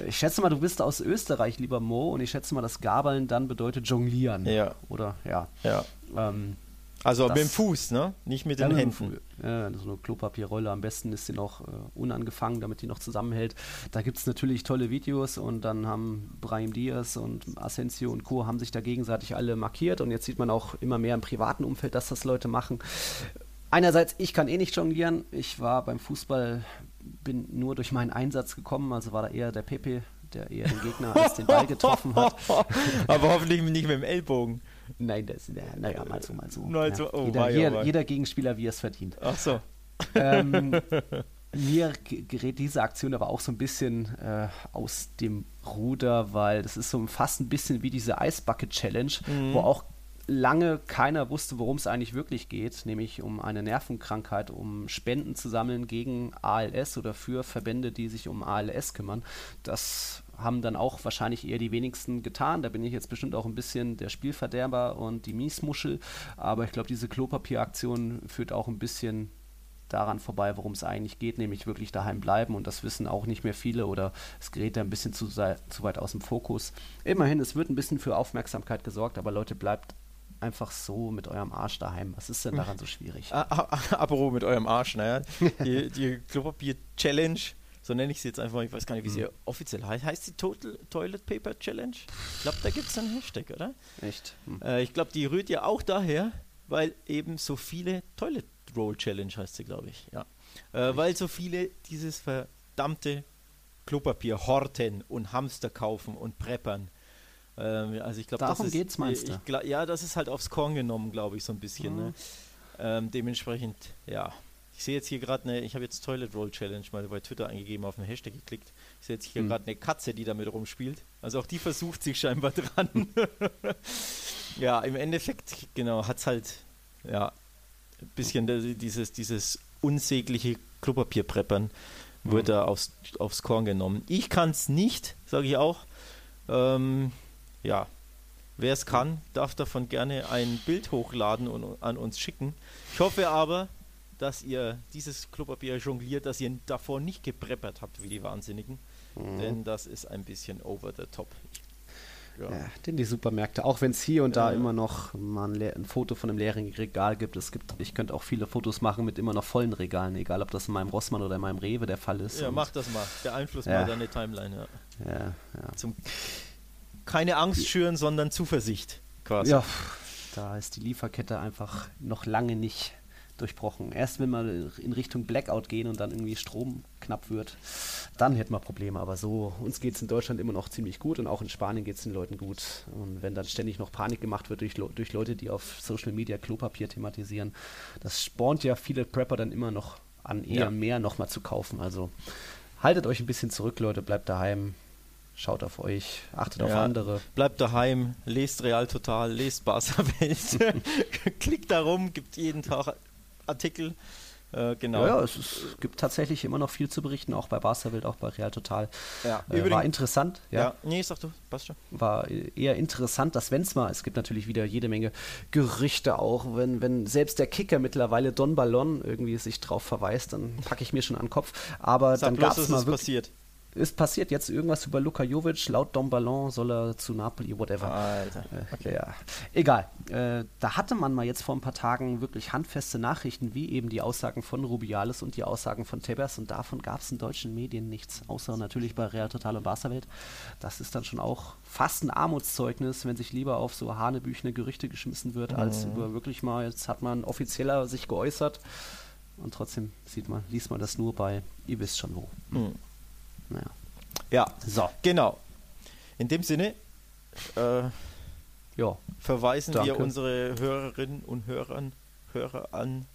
Äh, ich schätze mal, du bist aus Österreich, lieber Mo, und ich schätze mal, dass Gabeln dann bedeutet jonglieren. Ja. Oder, ja. Ja. Ähm, also das, mit dem Fuß, ne? Nicht mit den Händen. Ja, so eine Klopapierrolle. Am besten ist sie noch äh, unangefangen, damit die noch zusammenhält. Da gibt es natürlich tolle Videos und dann haben Brahim Diaz und Asensio und Co. haben sich da gegenseitig alle markiert und jetzt sieht man auch immer mehr im privaten Umfeld, dass das Leute machen einerseits, ich kann eh nicht jonglieren. Ich war beim Fußball, bin nur durch meinen Einsatz gekommen, also war da eher der Pepe, der eher den Gegner als den Ball getroffen hat. Aber hoffentlich nicht mit dem Ellbogen. Nein, das, naja, mal so, mal so. Mal so. Oh, jeder, jeder, jeder, Gegenspieler, wie er es verdient. Ach so. Ähm, mir gerät diese Aktion aber auch so ein bisschen äh, aus dem Ruder, weil das ist so fast ein bisschen wie diese Ice Bucket Challenge, mhm. wo auch lange keiner wusste, worum es eigentlich wirklich geht, nämlich um eine Nervenkrankheit, um Spenden zu sammeln gegen ALS oder für Verbände, die sich um ALS kümmern. Das haben dann auch wahrscheinlich eher die wenigsten getan. Da bin ich jetzt bestimmt auch ein bisschen der Spielverderber und die Miesmuschel. Aber ich glaube, diese Klopapieraktion führt auch ein bisschen daran vorbei, worum es eigentlich geht, nämlich wirklich daheim bleiben und das wissen auch nicht mehr viele oder es gerät da ein bisschen zu, zu weit aus dem Fokus. Immerhin, es wird ein bisschen für Aufmerksamkeit gesorgt, aber Leute, bleibt einfach so mit eurem Arsch daheim. Was ist denn daran so schwierig? Apropos mit eurem Arsch, naja, die, die Klopapier-Challenge so nenne ich sie jetzt einfach mal, ich weiß gar nicht, wie sie mhm. offiziell heißt. Heißt sie Total Toilet Paper Challenge? Ich glaube, da gibt es einen Hashtag, oder? Echt? Hm. Äh, ich glaube, die rührt ja auch daher, weil eben so viele Toilet Roll Challenge heißt sie, glaube ich, ja. Äh, weil so viele dieses verdammte Klopapier horten und Hamster kaufen und preppern. Ähm, also ich glaube, darum das geht's, meinst du? Ich, ja, das ist halt aufs Korn genommen, glaube ich, so ein bisschen. Mhm. Ne? Ähm, dementsprechend, ja. Ich sehe jetzt hier gerade eine, ich habe jetzt Toilet Roll Challenge mal bei Twitter eingegeben, auf den Hashtag geklickt. Ich sehe jetzt hier mhm. gerade eine Katze, die damit rumspielt. Also auch die versucht sich scheinbar dran. ja, im Endeffekt, genau, hat es halt, ja, ein bisschen dieses, dieses unsägliche Klopapierpreppern mhm. wird da aufs, aufs Korn genommen. Ich kann es nicht, sage ich auch. Ähm, ja, wer es kann, darf davon gerne ein Bild hochladen und an uns schicken. Ich hoffe aber, dass ihr dieses Klopapier jongliert, dass ihr davor nicht gepreppert habt wie die Wahnsinnigen. Mhm. Denn das ist ein bisschen over the top. Ja. ja, denn die Supermärkte, auch wenn es hier und da immer noch mal ein, ein, Foto von einem leeren Regal gibt, es gibt, ich könnte auch viele Fotos machen mit immer noch vollen Regalen, egal ob das in meinem Rossmann oder in meinem Rewe der Fall ist. Ja, mach das mal. Beeinflusst ja. mal deine Timeline. Ja. Ja, ja. Zum, keine Angst schüren, sondern Zuversicht quasi. Ja, da ist die Lieferkette einfach noch lange nicht durchbrochen. Erst wenn wir in Richtung Blackout gehen und dann irgendwie Strom knapp wird, dann hätten wir Probleme. Aber so, uns geht es in Deutschland immer noch ziemlich gut und auch in Spanien geht es den Leuten gut. Und wenn dann ständig noch Panik gemacht wird durch, durch Leute, die auf Social Media Klopapier thematisieren, das spornt ja viele Prepper dann immer noch an, eher ja. mehr nochmal zu kaufen. Also haltet euch ein bisschen zurück, Leute, bleibt daheim. Schaut auf euch, achtet ja, auf andere. Bleibt daheim, lest Real Total, lest Barca Welt, klickt da rum, gibt jeden Tag Artikel. Äh, genau. Ja, ja es, ist, es, gibt tatsächlich immer noch viel zu berichten, auch bei Barca-Welt, auch bei Real Total. Ja, äh, war interessant. Ja. ja, nee, sag du, passt schon. War eher interessant, dass wenn es mal, es gibt natürlich wieder jede Menge Gerüchte auch, wenn, wenn selbst der Kicker mittlerweile Don Ballon irgendwie sich drauf verweist, dann packe ich mir schon an den Kopf. Aber sag dann gab es mal wirklich, passiert ist passiert jetzt irgendwas über Luka Jovic. Laut Dom Ballon soll er zu Napoli, whatever. Alter. Äh, okay. ja. Egal. Äh, da hatte man mal jetzt vor ein paar Tagen wirklich handfeste Nachrichten, wie eben die Aussagen von Rubiales und die Aussagen von Tebers. Und davon gab es in deutschen Medien nichts, außer natürlich bei Real Total und Barca Welt. Das ist dann schon auch fast ein Armutszeugnis, wenn sich lieber auf so hanebüchene Gerüchte geschmissen wird, als mhm. über wirklich mal, jetzt hat man offizieller sich geäußert. Und trotzdem sieht man, liest man das nur bei, ihr wisst schon wo. Mhm. Naja. Ja, so. Genau. In dem Sinne äh, ja. verweisen Danke. wir unsere Hörerinnen und Hörern, Hörer an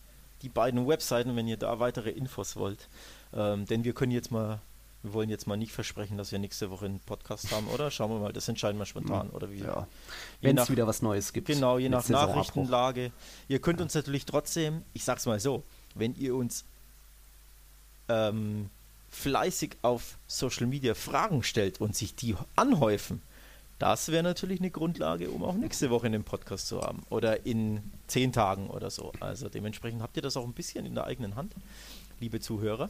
die beiden Webseiten, wenn ihr da weitere Infos wollt. Ähm, denn wir können jetzt mal, wir wollen jetzt mal nicht versprechen, dass wir nächste Woche einen Podcast haben, oder? Schauen wir mal, das entscheiden wir spontan, oder wie? Ja. Wenn es wieder was Neues gibt. Genau, je nach Nachrichtenlage. Ihr könnt uns natürlich trotzdem, ich sag's mal so, wenn ihr uns ähm, fleißig auf Social Media Fragen stellt und sich die anhäufen, das wäre natürlich eine Grundlage, um auch nächste Woche einen Podcast zu haben oder in zehn Tagen oder so. Also dementsprechend habt ihr das auch ein bisschen in der eigenen Hand, liebe Zuhörer.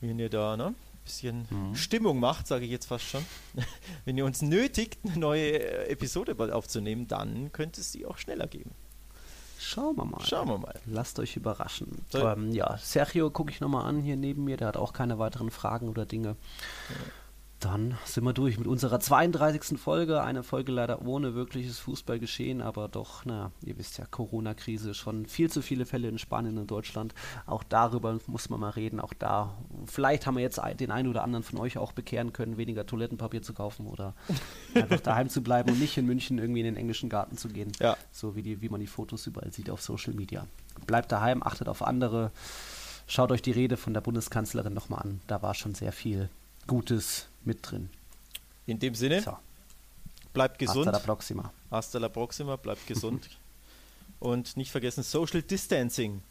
Wenn ihr da ne, ein bisschen mhm. Stimmung macht, sage ich jetzt fast schon. Wenn ihr uns nötigt, eine neue Episode bald aufzunehmen, dann könnte es die auch schneller geben. Schauen wir mal. Schauen wir mal. Lasst euch überraschen. Ähm, ja, Sergio gucke ich nochmal an hier neben mir. Der hat auch keine weiteren Fragen oder Dinge. Ja. Dann sind wir durch mit unserer 32. Folge. Eine Folge leider ohne wirkliches Fußballgeschehen, aber doch, na, ihr wisst ja, Corona-Krise, schon viel zu viele Fälle in Spanien und Deutschland. Auch darüber muss man mal reden. Auch da, vielleicht haben wir jetzt den einen oder anderen von euch auch bekehren können, weniger Toilettenpapier zu kaufen oder einfach daheim zu bleiben und nicht in München irgendwie in den englischen Garten zu gehen. Ja. So wie, die, wie man die Fotos überall sieht auf Social Media. Bleibt daheim, achtet auf andere. Schaut euch die Rede von der Bundeskanzlerin nochmal an. Da war schon sehr viel Gutes mit drin. In dem Sinne, so. bleibt gesund. Hasta la proxima. Hasta la proxima, bleibt gesund. Und nicht vergessen Social Distancing.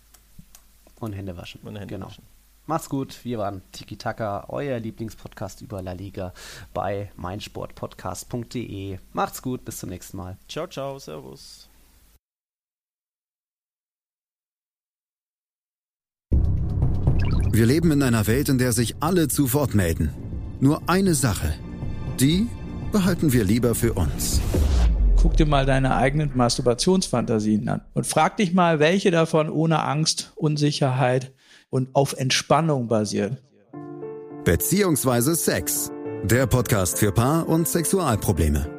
Und Hände waschen. Und Hände genau. waschen. Macht's gut. Wir waren Tiki Taka, euer Lieblingspodcast über La Liga bei meinsportpodcast.de. Macht's gut. Bis zum nächsten Mal. Ciao, ciao. Servus. Wir leben in einer Welt, in der sich alle zu Wort melden. Nur eine Sache, die behalten wir lieber für uns. Guck dir mal deine eigenen Masturbationsfantasien an und frag dich mal, welche davon ohne Angst, Unsicherheit und auf Entspannung basieren. Beziehungsweise Sex. Der Podcast für Paar- und Sexualprobleme.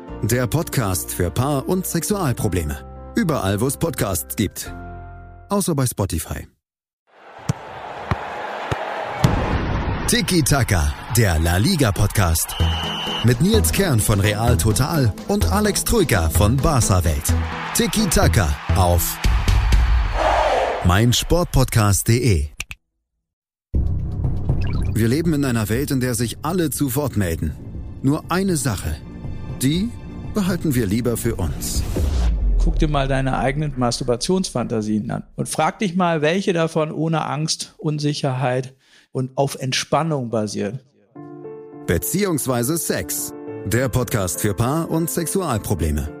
Der Podcast für Paar- und Sexualprobleme. Überall, wo es Podcasts gibt. Außer bei Spotify. Tiki Taka, der La Liga Podcast. Mit Nils Kern von Real Total und Alex Troika von Barca Welt. Tiki Taka auf meinsportpodcast.de. Wir leben in einer Welt, in der sich alle zu Wort melden. Nur eine Sache. Die behalten wir lieber für uns. Guck dir mal deine eigenen Masturbationsfantasien an und frag dich mal, welche davon ohne Angst, Unsicherheit und auf Entspannung basieren. Beziehungsweise Sex. Der Podcast für Paar- und Sexualprobleme.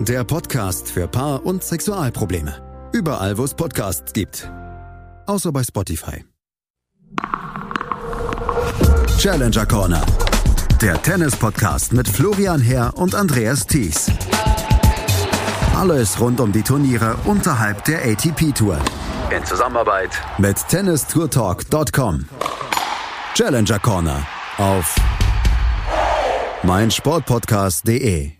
Der Podcast für Paar- und Sexualprobleme. Überall, wo es Podcasts gibt. Außer bei Spotify. Challenger Corner. Der Tennis-Podcast mit Florian Herr und Andreas Thies. Alles rund um die Turniere unterhalb der ATP-Tour. In Zusammenarbeit mit tennistourtalk.com. Challenger Corner auf meinsportpodcast.de